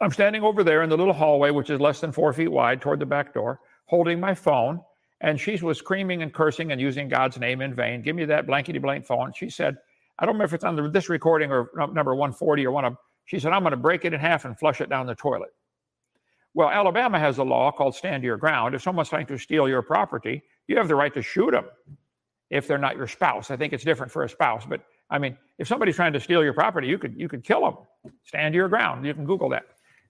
I'm standing over there in the little hallway, which is less than four feet wide, toward the back door, holding my phone. And she was screaming and cursing and using God's name in vain. Give me that blankety blank phone. She said, I don't remember if it's on this recording or number 140 or one of them. She said, I'm going to break it in half and flush it down the toilet. Well, Alabama has a law called stand your ground. If someone's trying to steal your property, you have the right to shoot them if they're not your spouse. I think it's different for a spouse, but I mean, if somebody's trying to steal your property, you could you could kill them. Stand your ground. You can Google that.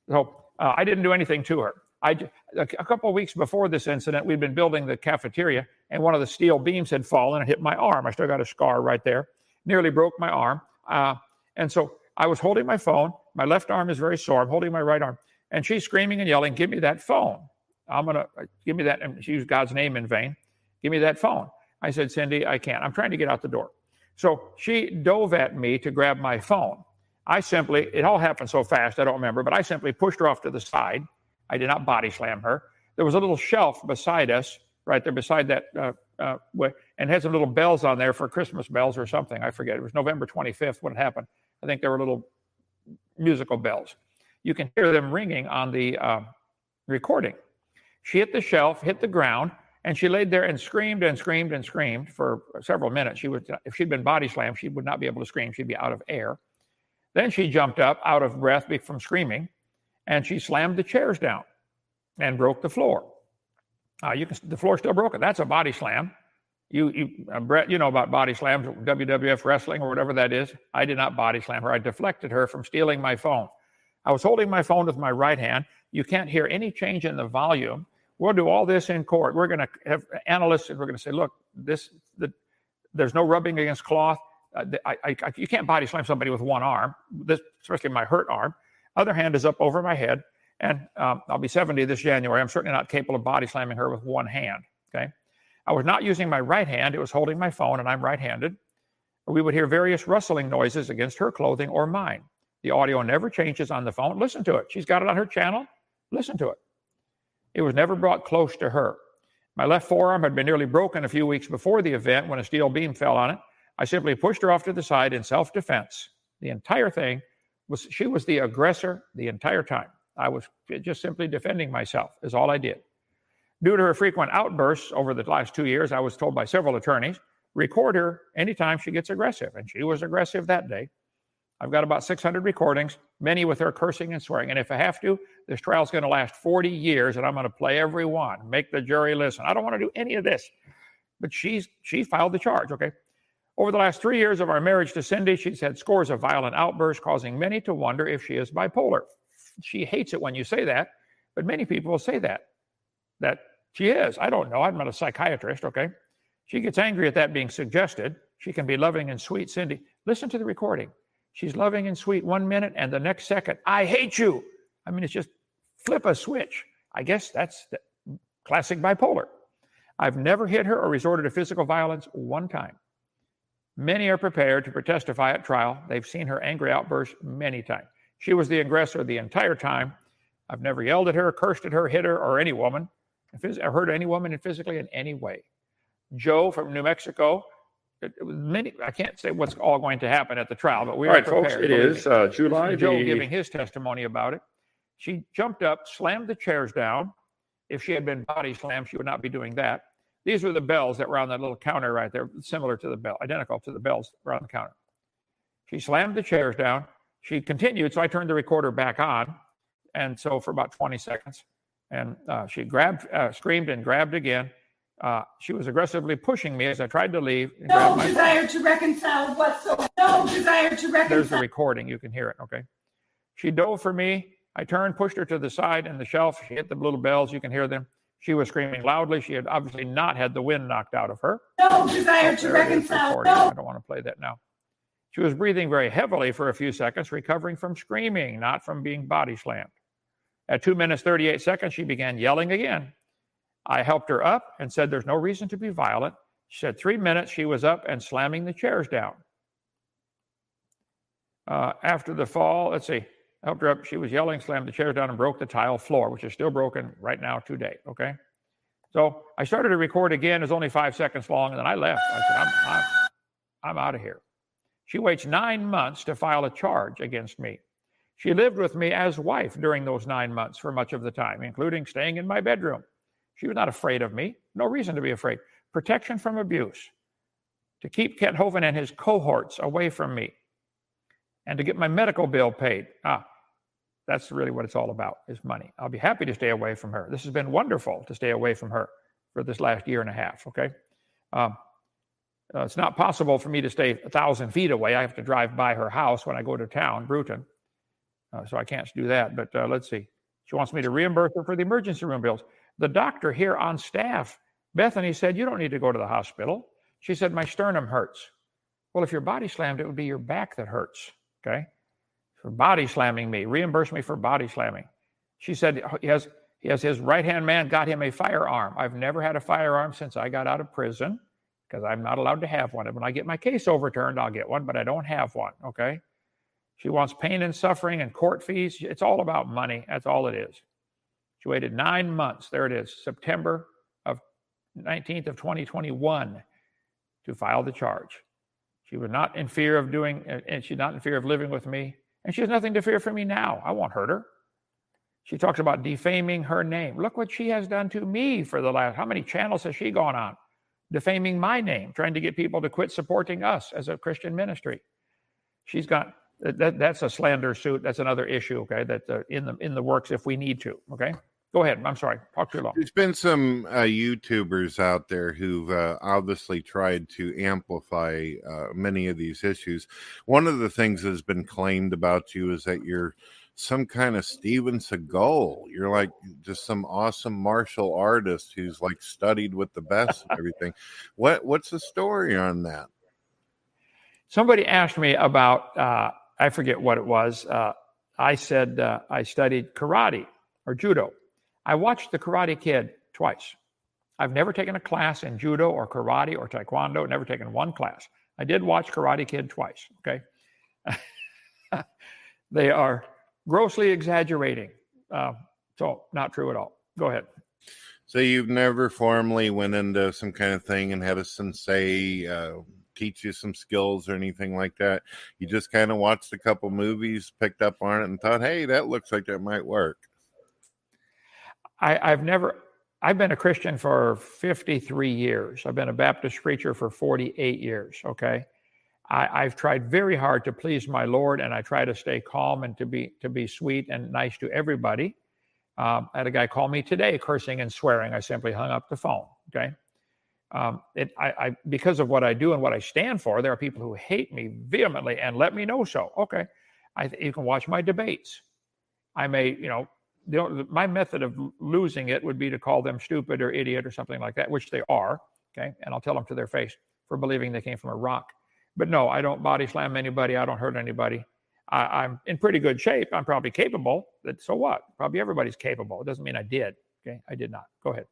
So uh, I didn't do anything to her. I a couple of weeks before this incident, we'd been building the cafeteria, and one of the steel beams had fallen and hit my arm. I still got a scar right there. Nearly broke my arm. Uh, and so I was holding my phone. My left arm is very sore. I'm holding my right arm, and she's screaming and yelling, "Give me that phone! I'm gonna uh, give me that." And she used God's name in vain. Give me that phone. I said, Cindi, I can't. I'm trying to get out the door. So she dove at me to grab my phone. I simply, it all happened so fast, I don't remember, but I simply pushed her off to the side. I did not body slam her. There was a little shelf beside us, right there beside that, uh, uh, and had some little bells on there for Christmas bells or something. I forget. It was November 25th when it happened. I think there were little musical bells. You can hear them ringing on the uh, recording. She hit the shelf, hit the ground, and she laid there and screamed and screamed and screamed for several minutes. She was, if she'd been body slammed, she would not be able to scream. She'd be out of air. Then she jumped up, out of breath from screaming, and she slammed the chairs down. and broke the floor. Uh, you can the floor still broken. That's a body slam. You, you uh, Brett, you know about body slams, WWF wrestling or whatever that is. I did not body slam her. I deflected her from stealing my phone. I was holding my phone with my right hand. You can't hear any change in the volume. We'll do all this in court. We're going to have analysts, and we're going to say, look, this the, there's no rubbing against cloth. Uh, I, I, you can't body slam somebody with one arm, this, especially my hurt arm. Other hand is up over my head, and um, I'll be 70 this January. I'm certainly not capable of body slamming her with one hand. Okay, I was not using my right hand; it was holding my phone, and I'm right-handed. We would hear various rustling noises against her clothing or mine. The audio never changes on the phone. Listen to it. She's got it on her channel. Listen to it. It was never brought close to her. My left forearm had been nearly broken a few weeks before the event when a steel beam fell on it. I simply pushed her off to the side in self defense. The entire thing was, she was the aggressor the entire time. I was just simply defending myself, is all I did. Due to her frequent outbursts over the last two years, I was told by several attorneys record her anytime she gets aggressive. And she was aggressive that day. I've got about 600 recordings, many with her cursing and swearing. And if I have to, this trial is going to last 40 years and I'm going to play every one, make the jury listen. I don't want to do any of this. But she's she filed the charge, okay? Over the last three years of our marriage to Cindi, she's had scores of violent outbursts, causing many to wonder if she is bipolar. She hates it when you say that, but many people will say that, that she is. I don't know. I'm not a psychiatrist, okay? She gets angry at that being suggested. She can be loving and sweet, Cindi. Listen to the recording. She's loving and sweet one minute, and the next second, I hate you. I mean, it's just flip a switch. I guess that's classic bipolar. I've never hit her or resorted to physical violence one time. Many are prepared to testify at trial. They've seen her angry outbursts many times. She was the aggressor the entire time. I've never yelled at her, cursed at her, hit her, or any woman, or hurt any woman physically in any way. Joe from New Mexico, many. I can't say what's all going to happen at the trial, but we all are right, prepared. folks. It is uh, July. Joe the... giving his testimony about it. She jumped up, slammed the chairs down. If she had been body slammed, she would not be doing that. These were the bells that were on that little counter right there, similar to the bell, identical to the bells around the counter. She slammed the chairs down. She continued, so I turned the recorder back on, and so for about 20 seconds, and uh, she grabbed, uh, screamed, and grabbed again. Uh, she was aggressively pushing me as I tried to leave. No desire to reconcile whatsoever. No desire to reconcile. There's the recording. You can hear it. Okay. She dove for me. I turned, pushed her to the side and the shelf. She hit the little bells. You can hear them. She was screaming loudly. She had obviously not had the wind knocked out of her. No desire to reconcile. No. I don't want to play that now. She was breathing very heavily for a few seconds, recovering from screaming, not from being body slammed. At two minutes, 38 seconds, she began yelling again. I helped her up and said, There's no reason to be violent. She said, Three minutes, she was up and slamming the chairs down. Uh, after the fall, let's see, helped her up. She was yelling, slammed the chairs down, and broke the tile floor, which is still broken right now today. Okay. So I started to record again. It was only five seconds long, and then I left. I said, I'm, I'm, I'm out of here. She waits nine months to file a charge against me. She lived with me as wife during those nine months for much of the time, including staying in my bedroom. She was not afraid of me. No reason to be afraid. Protection from abuse. To keep Kent Hovind and his cohorts away from me. And to get my medical bill paid. Ah, that's really what it's all about is money. I'll be happy to stay away from her. This has been wonderful to stay away from her for this last year and a half. Okay. Um, uh, it's not possible for me to stay a thousand feet away. I have to drive by her house when I go to town, Brewton. Uh, so I can't do that. But uh, let's see. She wants me to reimburse her for the emergency room bills. The doctor here on staff, Bethany, said, You don't need to go to the hospital. She said, My sternum hurts. Well, if you're body slammed, it would be your back that hurts. Okay for body slamming me, reimburse me for body slamming. She said he has, he has his right hand man got him a firearm. I've never had a firearm since I got out of prison because I'm not allowed to have one. And when I get my case overturned, I'll get one, but I don't have one. Okay. She wants pain and suffering and court fees. It's all about money. That's all it is. She waited nine months. There it is, September of 19th of 2021 to file the charge. She was not in fear of doing, and she's not in fear of living with me. And she has nothing to fear from me now. I won't hurt her. She talks about defaming her name. Look what she has done to me for the last, how many channels has she gone on? Defaming my name, trying to get people to quit supporting us as a Christian ministry. She's got, that, that's a slander suit. That's another issue, okay, that's uh, in, the, in the works if we need to, okay? Go ahead. I'm sorry. Talk too long. There's been some uh, YouTubers out there who've uh, obviously tried to amplify uh, many of these issues. One of the things that has been claimed about you is that you're some kind of Steven Seagal. You're like just some awesome martial artist who's like studied with the best and everything. what what's the story on that? Somebody asked me about uh, I forget what it was. Uh, I said uh, I studied karate or judo. I watched The Karate Kid twice. I've never taken a class in judo or karate or taekwondo, never taken one class. I did watch Karate Kid twice, okay? they are grossly exaggerating. Uh, so, not true at all. Go ahead. So, you've never formally went into some kind of thing and had a sensei uh, teach you some skills or anything like that. You just kind of watched a couple movies, picked up on it, and thought, hey, that looks like that might work. I, I've never, I've been a Christian for 53 years. I've been a Baptist preacher for 48 years. Okay. I, have tried very hard to please my Lord, and I try to stay calm and to be to be sweet and nice to everybody. Um, I had a guy call me today, cursing and swearing. I simply hung up the phone. Okay, um, it, I, I, because of what I do and what I stand for, there are people who hate me vehemently and let me know so. Okay, I, you can watch my debates. I may, you know, the, my method of losing it would be to call them stupid or idiot or something like that, which they are. Okay, and I'll tell them to their face for believing they came from a rock. But no, I don't body slam anybody. I don't hurt anybody. I, I'm in pretty good shape. I'm probably capable. So what? Probably everybody's capable. It doesn't mean I did. Okay, I did not. Go ahead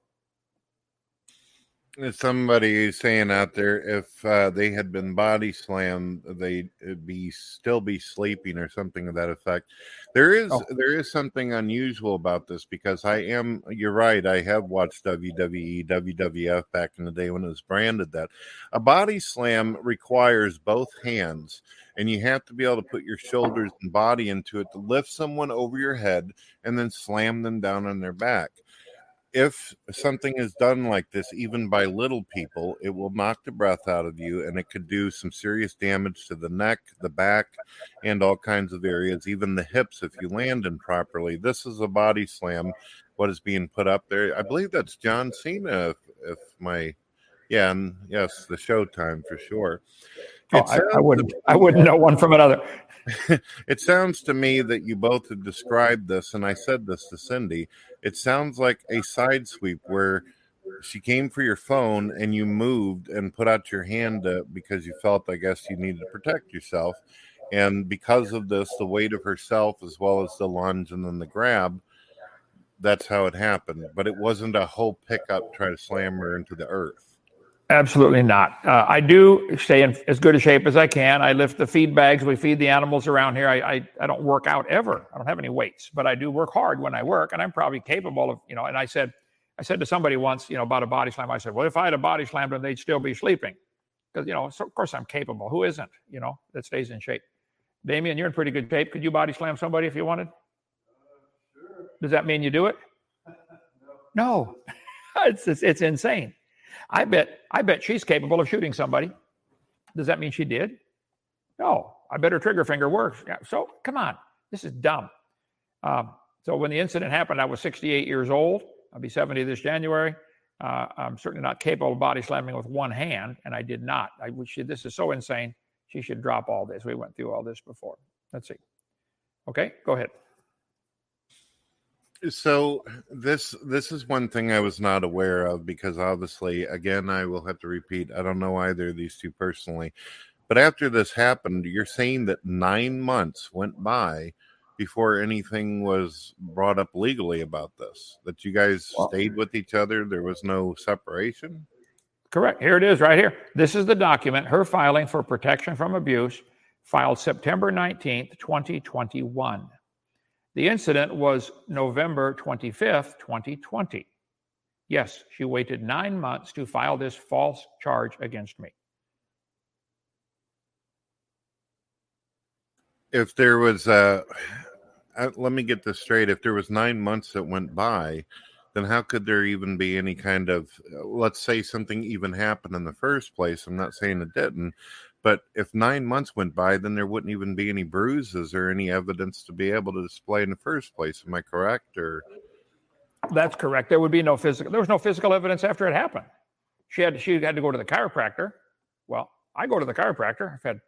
somebody is saying out there if uh, they had been body slammed they'd be still be sleeping or something of that effect. There is oh. there is something unusual about this because i am you're right i have watched wwe wwf back in the day when it was branded that. A body slam requires both hands and you have to be able to put your shoulders and body into it to lift someone over your head and then slam them down on their back if something is done like this, even by little people, it will knock the breath out of you and it could do some serious damage to the neck, the back, and all kinds of areas, even the hips if you land improperly. This is a body slam, what is being put up there. I believe that's John Cena, if, if my, yeah, and yes, the Showtime for sure. Oh, I, I, wouldn't. I wouldn't know one from another. it sounds to me that you both have described this, and I said this to Cindi. It sounds like a side sweep where she came for your phone and you moved and put out your hand uh, because you felt, I guess, you needed to protect yourself. And because of this, the weight of herself as well as the lunge and then the grab, that's how it happened. But it wasn't a whole pickup try to slam her into the earth. Absolutely not. Uh, I do stay in as good a shape as I can. I lift the feed bags. We feed the animals around here. I, I, I don't work out ever. I don't have any weights, but I do work hard when I work, and I'm probably capable of you know. And I said, I said to somebody once, you know, about a body slam. I said, well, if I had a body slam them, they'd still be sleeping, because you know, so of course I'm capable. Who isn't? You know, that stays in shape. Damien, you're in pretty good shape. Could you body slam somebody if you wanted? Uh, sure. Does that mean you do it? no, it's, it's it's insane. I bet I bet she's capable of shooting somebody. Does that mean she did? No. I bet her trigger finger works. So come on, this is dumb. Um, so when the incident happened, I was 68 years old. I'll be 70 this January. Uh, I'm certainly not capable of body slamming with one hand, and I did not. I wish this is so insane. She should drop all this. We went through all this before. Let's see. Okay, go ahead so this this is one thing I was not aware of because obviously, again, I will have to repeat. I don't know either of these two personally, but after this happened, you're saying that nine months went by before anything was brought up legally about this. That you guys stayed with each other. There was no separation. Correct. Here it is, right here. This is the document. Her filing for protection from abuse, filed September nineteenth, twenty twenty one. The incident was November 25th, 2020. Yes, she waited nine months to file this false charge against me. If there was a, uh, let me get this straight. If there was nine months that went by, then how could there even be any kind of, let's say something even happened in the first place? I'm not saying it didn't, but if nine months went by, then there wouldn't even be any bruises or any evidence to be able to display in the first place. Am I correct? Or That's correct. There would be no physical. There was no physical evidence after it happened. She had she had to go to the chiropractor. Well, I go to the chiropractor. I've had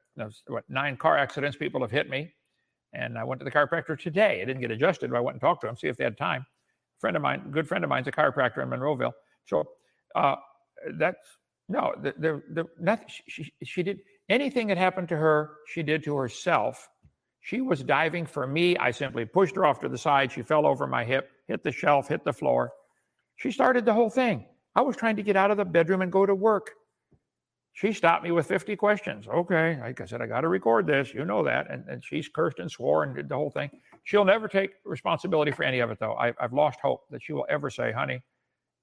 what nine car accidents. People have hit me, and I went to the chiropractor today. I didn't get adjusted, but I went and talked to him, see if they had time. A friend of mine, good friend of mine's a chiropractor in Monroeville. So uh, that's no, the, the, nothing. She, she did anything that happened to her. She did to herself. She was diving for me. I simply pushed her off to the side. She fell over my hip, hit the shelf, hit the floor. She started the whole thing. I was trying to get out of the bedroom and go to work. She stopped me with 50 questions. Okay. Like I said, I got to record this. You know that. And, and she's cursed and swore and did the whole thing. She'll never take responsibility for any of it, though. I, I've lost hope that she will ever say, honey,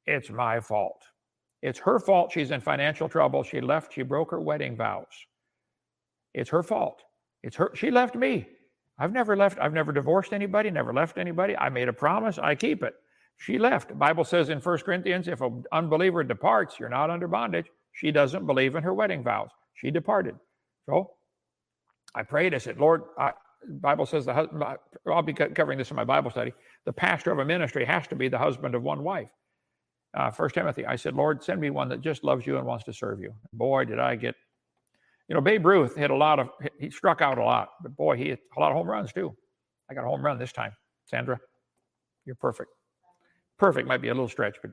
it's my fault. It's her fault she's in financial trouble. She left, she broke her wedding vows. It's her fault. It's her, she left me. I've never left, I've never divorced anybody, never left anybody. I made a promise, I keep it. She left. The Bible says in 1 Corinthians, if an unbeliever departs, you're not under bondage. She doesn't believe in her wedding vows. She departed. So I prayed. I said, Lord, I, Bible says the husband, I'll be covering this in my Bible study. The pastor of a ministry has to be the husband of one wife. Uh, First Timothy, I said, Lord, send me one that just loves you and wants to serve you. Boy, did I get, you know, Babe Ruth hit a lot of, he struck out a lot, but boy, he hit a lot of home runs too. I got a home run this time. Sandra, you're perfect. Perfect might be a little stretch, but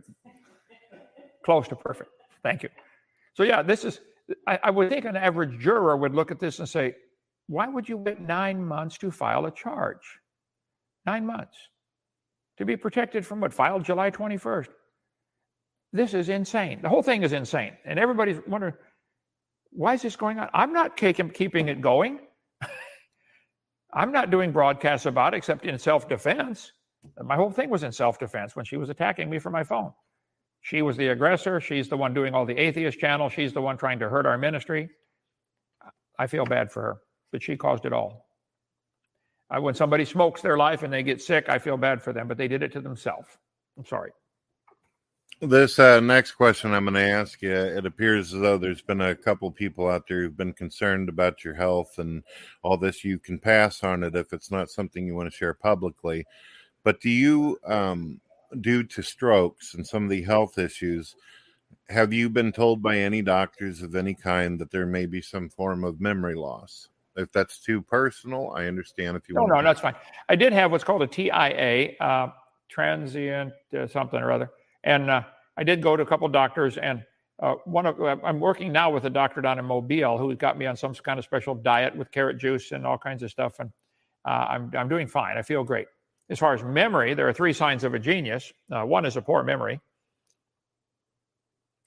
close to perfect. Thank you. So, yeah, this is, I, I would think an average juror would look at this and say, why would you wait nine months to file a charge? Nine months to be protected from what? Filed July 21st. This is insane. The whole thing is insane. And everybody's wondering, why is this going on? I'm not keeping it going. I'm not doing broadcasts about it except in self defense. My whole thing was in self defense when she was attacking me from my phone. She was the aggressor. She's the one doing all the atheist channel. She's the one trying to hurt our ministry. I feel bad for her, but she caused it all. When somebody smokes their life and they get sick, I feel bad for them, but they did it to themselves. I'm sorry. This uh, next question I'm going to ask you, it appears as though there's been a couple people out there who've been concerned about your health and all this. You can pass on it if it's not something you want to share publicly. But do you, um, due to strokes and some of the health issues, have you been told by any doctors of any kind that there may be some form of memory loss? If that's too personal, I understand if you no, want. No, no, that's fine. I did have what's called a TIA, uh, transient uh, something or other and uh, I did go to a couple doctors, and uh, one of uh, I'm working now with a doctor down in Mobile who got me on some kind of special diet with carrot juice and all kinds of stuff, and uh, I'm I'm doing fine. I feel great. As far as memory, there are three signs of a genius. Uh, one is a poor memory.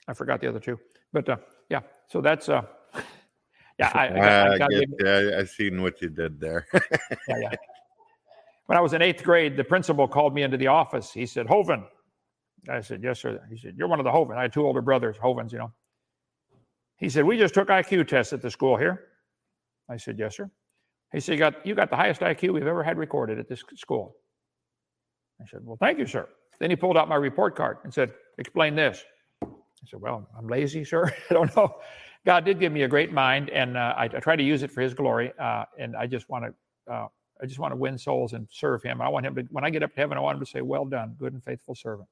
I forgot the other two, but uh, yeah. So that's uh, yeah. I, I, I, get, yeah, I seen what you did there. yeah, yeah. When I was in eighth grade, the principal called me into the office. He said, "Hovind, I said, Yes, sir. He said, You're one of the Hovind. I had two older brothers, Hovinds, you know. He said, We just took IQ tests at the school here. I said, Yes, sir. He said, You got, you got the highest IQ we've ever had recorded at this school. I said, Well, thank you, sir. Then he pulled out my report card and said, Explain this. I said, Well, I'm lazy, sir. I don't know. God did give me a great mind, and uh, I, I, try to use it for His glory. Uh, and I just want to, uh, I just want to win souls and serve Him. I want Him to, when I get up to heaven, I want Him to say, "Well done, good and faithful servant."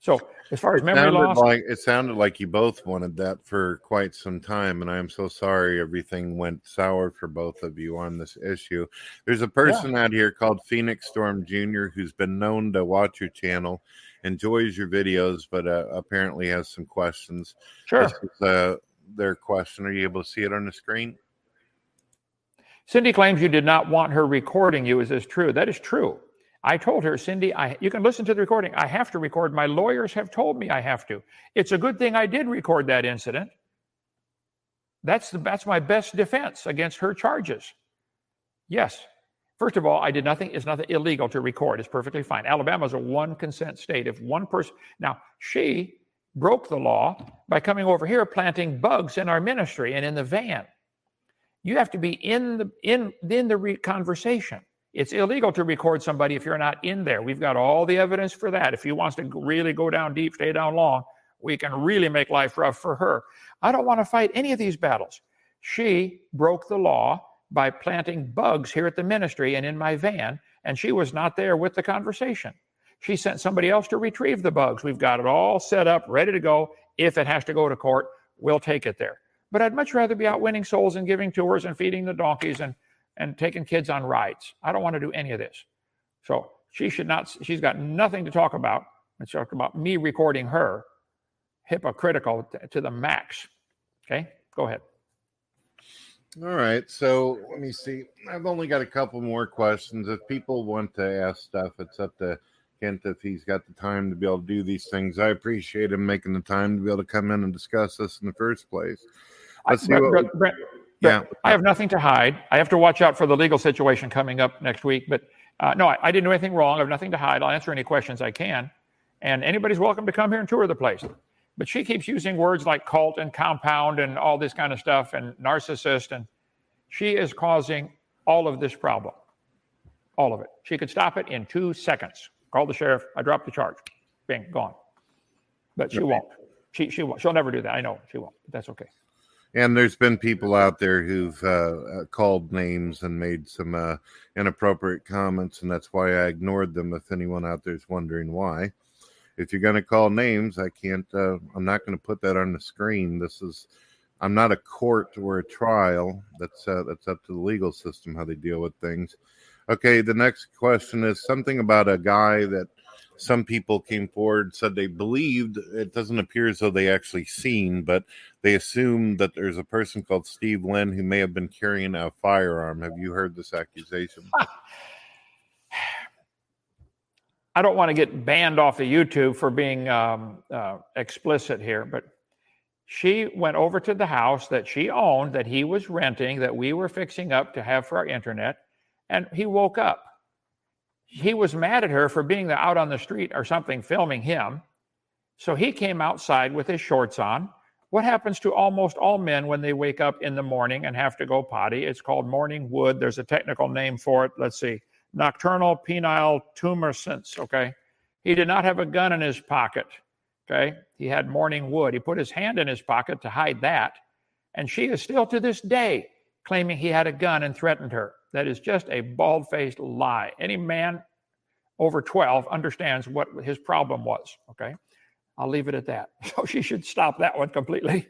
So as far as memory loss, like, it sounded like you both wanted that for quite some time, and I'm so sorry everything went sour for both of you on this issue. There's a person yeah. out here called Phoenix Storm Jr. who's been known to watch your channel, enjoys your videos, but uh, apparently has some questions. Sure. This is, uh, their question. Are you able to see it on the screen? Cindi claims you did not want her recording you. Is this true? That is true. I told her, Cindi, I, you can listen to the recording. I have to record. My lawyers have told me I have to. It's a good thing I did record that incident. That's, the, that's my best defense against her charges. Yes. First of all, I did nothing. It's nothing illegal to record. It's perfectly fine. Alabama is a one consent state. If one person, now she broke the law by coming over here planting bugs in our ministry and in the van. You have to be in the in in the re- conversation. It's illegal to record somebody if you're not in there. We've got all the evidence for that. If he wants to really go down deep, stay down long, we can really make life rough for her. I don't want to fight any of these battles. She broke the law by planting bugs here at the ministry and in my van, and she was not there with the conversation. She sent somebody else to retrieve the bugs. We've got it all set up, ready to go. If it has to go to court, we'll take it there. But I'd much rather be out winning souls and giving tours and feeding the donkeys and, and taking kids on rides. I don't want to do any of this. So she should not, she's got nothing to talk about. It's talk about me recording her hypocritical to the max. Okay, go ahead. All right. So let me see. I've only got a couple more questions. If people want to ask stuff, it's up to Kent if he's got the time to be able to do these things. I appreciate him making the time to be able to come in and discuss this in the first place. Let's I, see what, Brett, yeah. I have nothing to hide. I have to watch out for the legal situation coming up next week. But uh, no, I, I didn't do anything wrong. I have nothing to hide. I'll answer any questions I can. And anybody's welcome to come here and tour the place. But she keeps using words like cult and compound and all this kind of stuff and narcissist. And she is causing all of this problem. All of it. She could stop it in two seconds. Call the sheriff. I dropped the charge. Bing, gone. But she won't. She, she won't. She'll never do that. I know she won't. But that's okay. And there's been people out there who've uh, uh, called names and made some uh, inappropriate comments, and that's why I ignored them. If anyone out there is wondering why, if you're going to call names, I can't. Uh, I'm not going to put that on the screen. This is. I'm not a court or a trial. That's uh, that's up to the legal system how they deal with things. Okay, the next question is something about a guy that some people came forward said they believed it doesn't appear as though they actually seen but they assume that there's a person called steve lynn who may have been carrying a firearm have you heard this accusation I don't want to get banned off of YouTube for being um, uh, explicit here, but she went over to the house that she owned, that he was renting, that we were fixing up to have for our internet, and he woke up. He was mad at her for being out on the street or something filming him. So he came outside with his shorts on. What happens to almost all men when they wake up in the morning and have to go potty? It's called morning wood. There's a technical name for it. Let's see nocturnal penile tumescence. Okay. He did not have a gun in his pocket. Okay. He had morning wood. He put his hand in his pocket to hide that. And she is still to this day claiming he had a gun and threatened her. That is just a bald faced lie. Any man over 12 understands what his problem was. Okay. I'll leave it at that. So she should stop that one completely.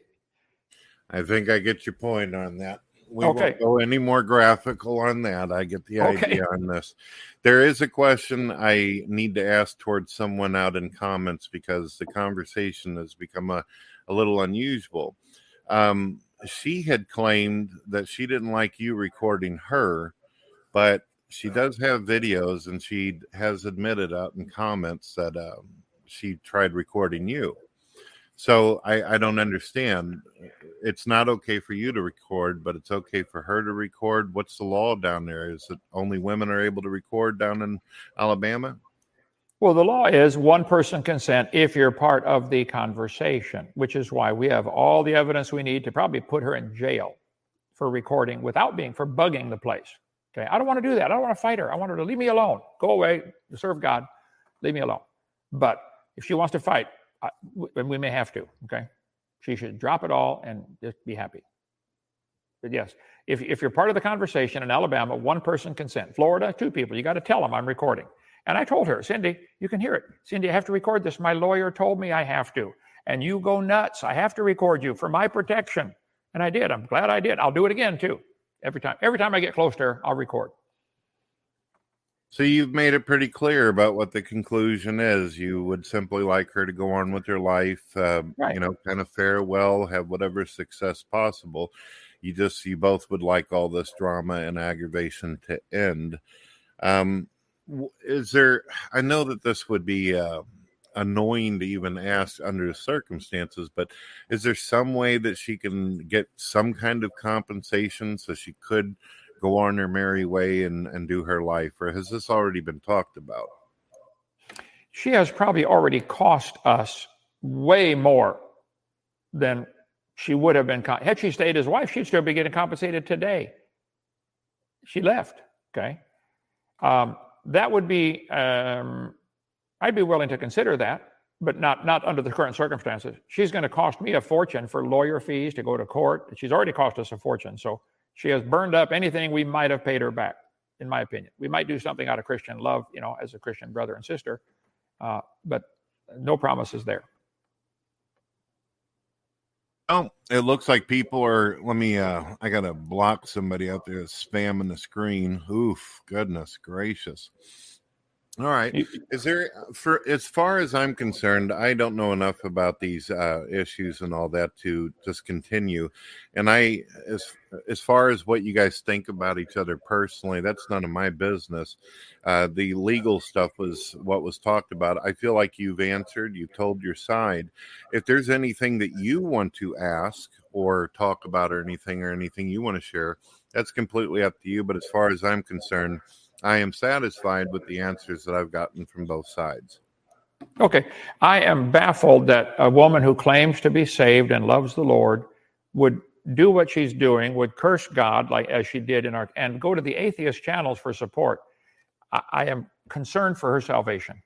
I think I get your point on that we okay. won't go any more graphical on that. I get the okay. idea on this. There is a question I need to ask towards someone out in comments because the conversation has become a, a little unusual. Um, she had claimed that she didn't like you recording her, but she does have videos and she has admitted out in comments that um, she tried recording you. So I, I don't understand. It's not okay for you to record, but it's okay for her to record. What's the law down there? Is it only women are able to record down in Alabama? Well, the law is one person consent if you're part of the conversation, which is why we have all the evidence we need to probably put her in jail for recording without being for bugging the place. Okay, I don't want to do that. I don't want to fight her. I want her to leave me alone. Go away, serve God, leave me alone. But if she wants to fight, and we may have to. Okay, she should drop it all and just be happy. But yes, if if you're part of the conversation in Alabama, one person consent. Florida, two people. You got to tell them I'm recording. And I told her, Cindi, you can hear it. Cindi, I have to record this. My lawyer told me I have to. And you go nuts. I have to record you for my protection. And I did. I'm glad I did. I'll do it again too. Every time. Every time I get close to her, I'll record. So you've made it pretty clear about what the conclusion is. You would simply like her to go on with her life, uh, right. you know, kind of farewell, have whatever success possible. You just, you both would like all this drama and aggravation to end. Um, is there? I know that this would be uh, annoying to even ask under the circumstances, but is there some way that she can get some kind of compensation so she could? go on her merry way and, and do her life, or has this already been talked about? She has probably already cost us way more than she would have been. Had she stayed as wife, she'd still be getting compensated today. She left. Okay. Um, that would be, um, I'd be willing to consider that, but not, not under the current circumstances. She's going to cost me a fortune for lawyer fees to go to court. She's already cost us a fortune. So she has burned up anything we might have paid her back, in my opinion. We might do something out of Christian love, you know, as a Christian brother and sister, Uh, but no promises there. Oh, it looks like people are. Let me. uh I gotta block somebody out there spamming the screen. Oof, goodness gracious. All right. Is there for as far as I'm concerned, I don't know enough about these uh, issues and all that to just continue. And I, as as far as what you guys think about each other personally, that's none of my business. Uh, the legal stuff was what was talked about. I feel like you've answered. You've told your side. If there's anything that you want to ask or talk about, or anything, or anything you want to share, that's completely up to you. But as far as I'm concerned I am satisfied with the answers that I've gotten from both sides. Okay. I am baffled that a woman who claims to be saved and loves the Lord would do what she's doing, would curse God like as she did in our and go to the atheist channels for support. I, I am concerned for her salvation.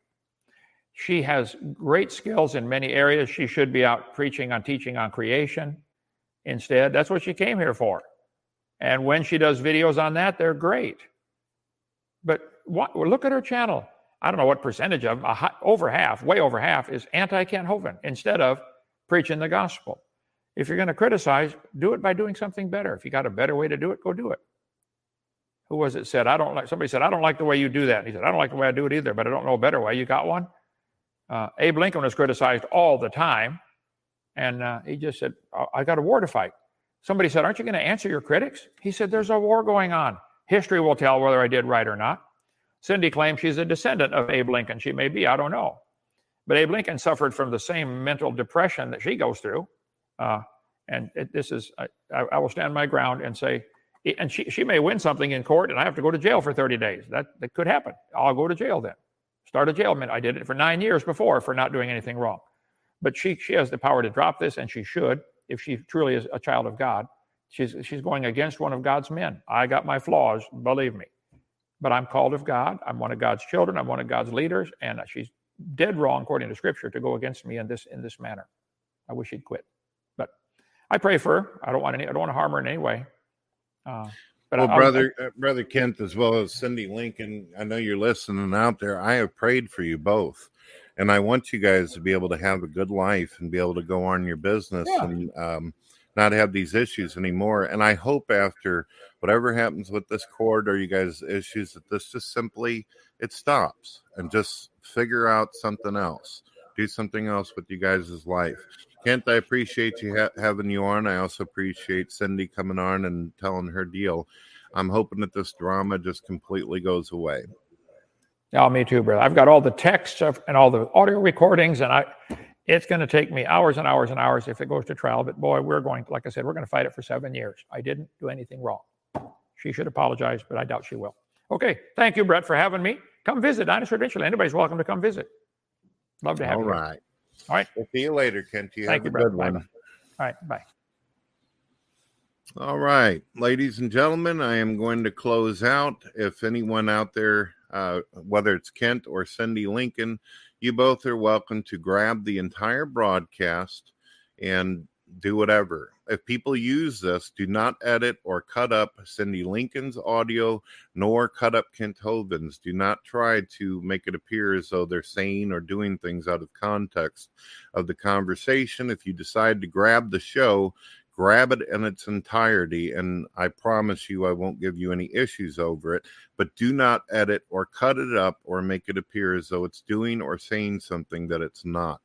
She has great skills in many areas. She should be out preaching on teaching on creation instead. That's what she came here for. And when she does videos on that, they're great. What, look at her channel. I don't know what percentage of them, over half, way over half, is anti Kent Hovind instead of preaching the gospel. If you're going to criticize, do it by doing something better. If you got a better way to do it, go do it. Who was it said? I don't like. Somebody said, I don't like the way you do that. he said, I don't like the way I do it either, but I don't know a better way. You got one? Uh, Abe Lincoln was criticized all the time, and uh, he just said, I got a war to fight. Somebody said, Aren't you going to answer your critics? He said, There's a war going on. History will tell whether I did right or not. Cindi claims she's a descendant of Abe Lincoln. She may be, I don't know. But Abe Lincoln suffered from the same mental depression that she goes through. Uh, and it, this is, I, I, will stand my ground and say, and she, she may win something in court and I have to go to jail for 30 days. That, that could happen. I'll go to jail then. Start a jail. I did it for nine years before for not doing anything wrong. But she, she has the power to drop this, and she should if she truly is a child of God. She's, she's going against one of God's men. I got my flaws, believe me. But I'm called of God. I'm one of God's children. I'm one of God's leaders. And she's dead wrong, according to scripture, to go against me in this, in this manner. I wish she'd quit. But I pray for her. I don't want any, I don't want to harm her in any way. Uh, but well, I, brother, I, uh, brother Kent, as well as Cindi Lincoln, I know you're listening out there. I have prayed for you both, and I want you guys to be able to have a good life and be able to go on your business yeah. and um, not have these issues anymore. And I hope after whatever happens with this cord or you guys' issues that this just simply it stops and just figure out something else. Do something else with you guys' life. Kent, I appreciate you ha- having you on. I also appreciate Cindi coming on and telling her deal. I'm hoping that this drama just completely goes away. Yeah, me too, brother. I've got all the texts and all the audio recordings, and I it's going to take me hours and hours and hours if it goes to trial. But boy, we're going, like I said, we're going to fight it for seven years. I didn't do anything wrong. She should apologize, but I doubt she will. Okay. Thank you, Brett, for having me. Come visit Dinosaur Adventure. Anybody's welcome to come visit. Love to have All you. All right. All right. We'll see you later, Kent. You Thank you, Brett. Bye. All right. Bye. All right, ladies and gentlemen, I am going to close out. If anyone out there, uh, whether it's Kent or Cindi Lincoln, you both are welcome to grab the entire broadcast and do whatever. If people use this, do not edit or cut up Cindi Lincoln's audio, nor cut up Kent Hovind's. Do not try to make it appear as though they're saying or doing things out of context of the conversation. If you decide to grab the show, grab it in its entirety, and I promise you I won't give you any issues over it. But do not edit or cut it up or make it appear as though it's doing or saying something that it's not.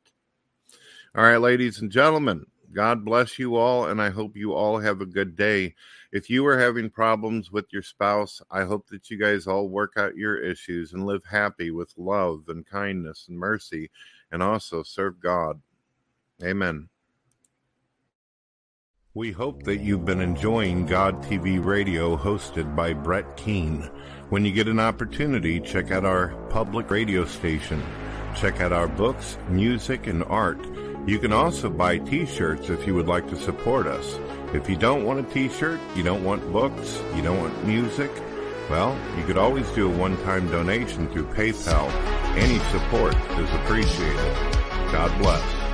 All right, ladies and gentlemen, God bless you all, and I hope you all have a good day. If you are having problems with your spouse, I hope that you guys all work out your issues and live happy with love and kindness and mercy, and also serve God. Amen. We hope that you've been enjoying God TV Radio hosted by Brett Keane. When you get an opportunity, check out our public radio station. Check out our books, music, and art. You can also buy t-shirts if you would like to support us. If you don't want a t-shirt, you don't want books, you don't want music, well, you could always do a one-time donation through PayPal. Any support is appreciated. God bless.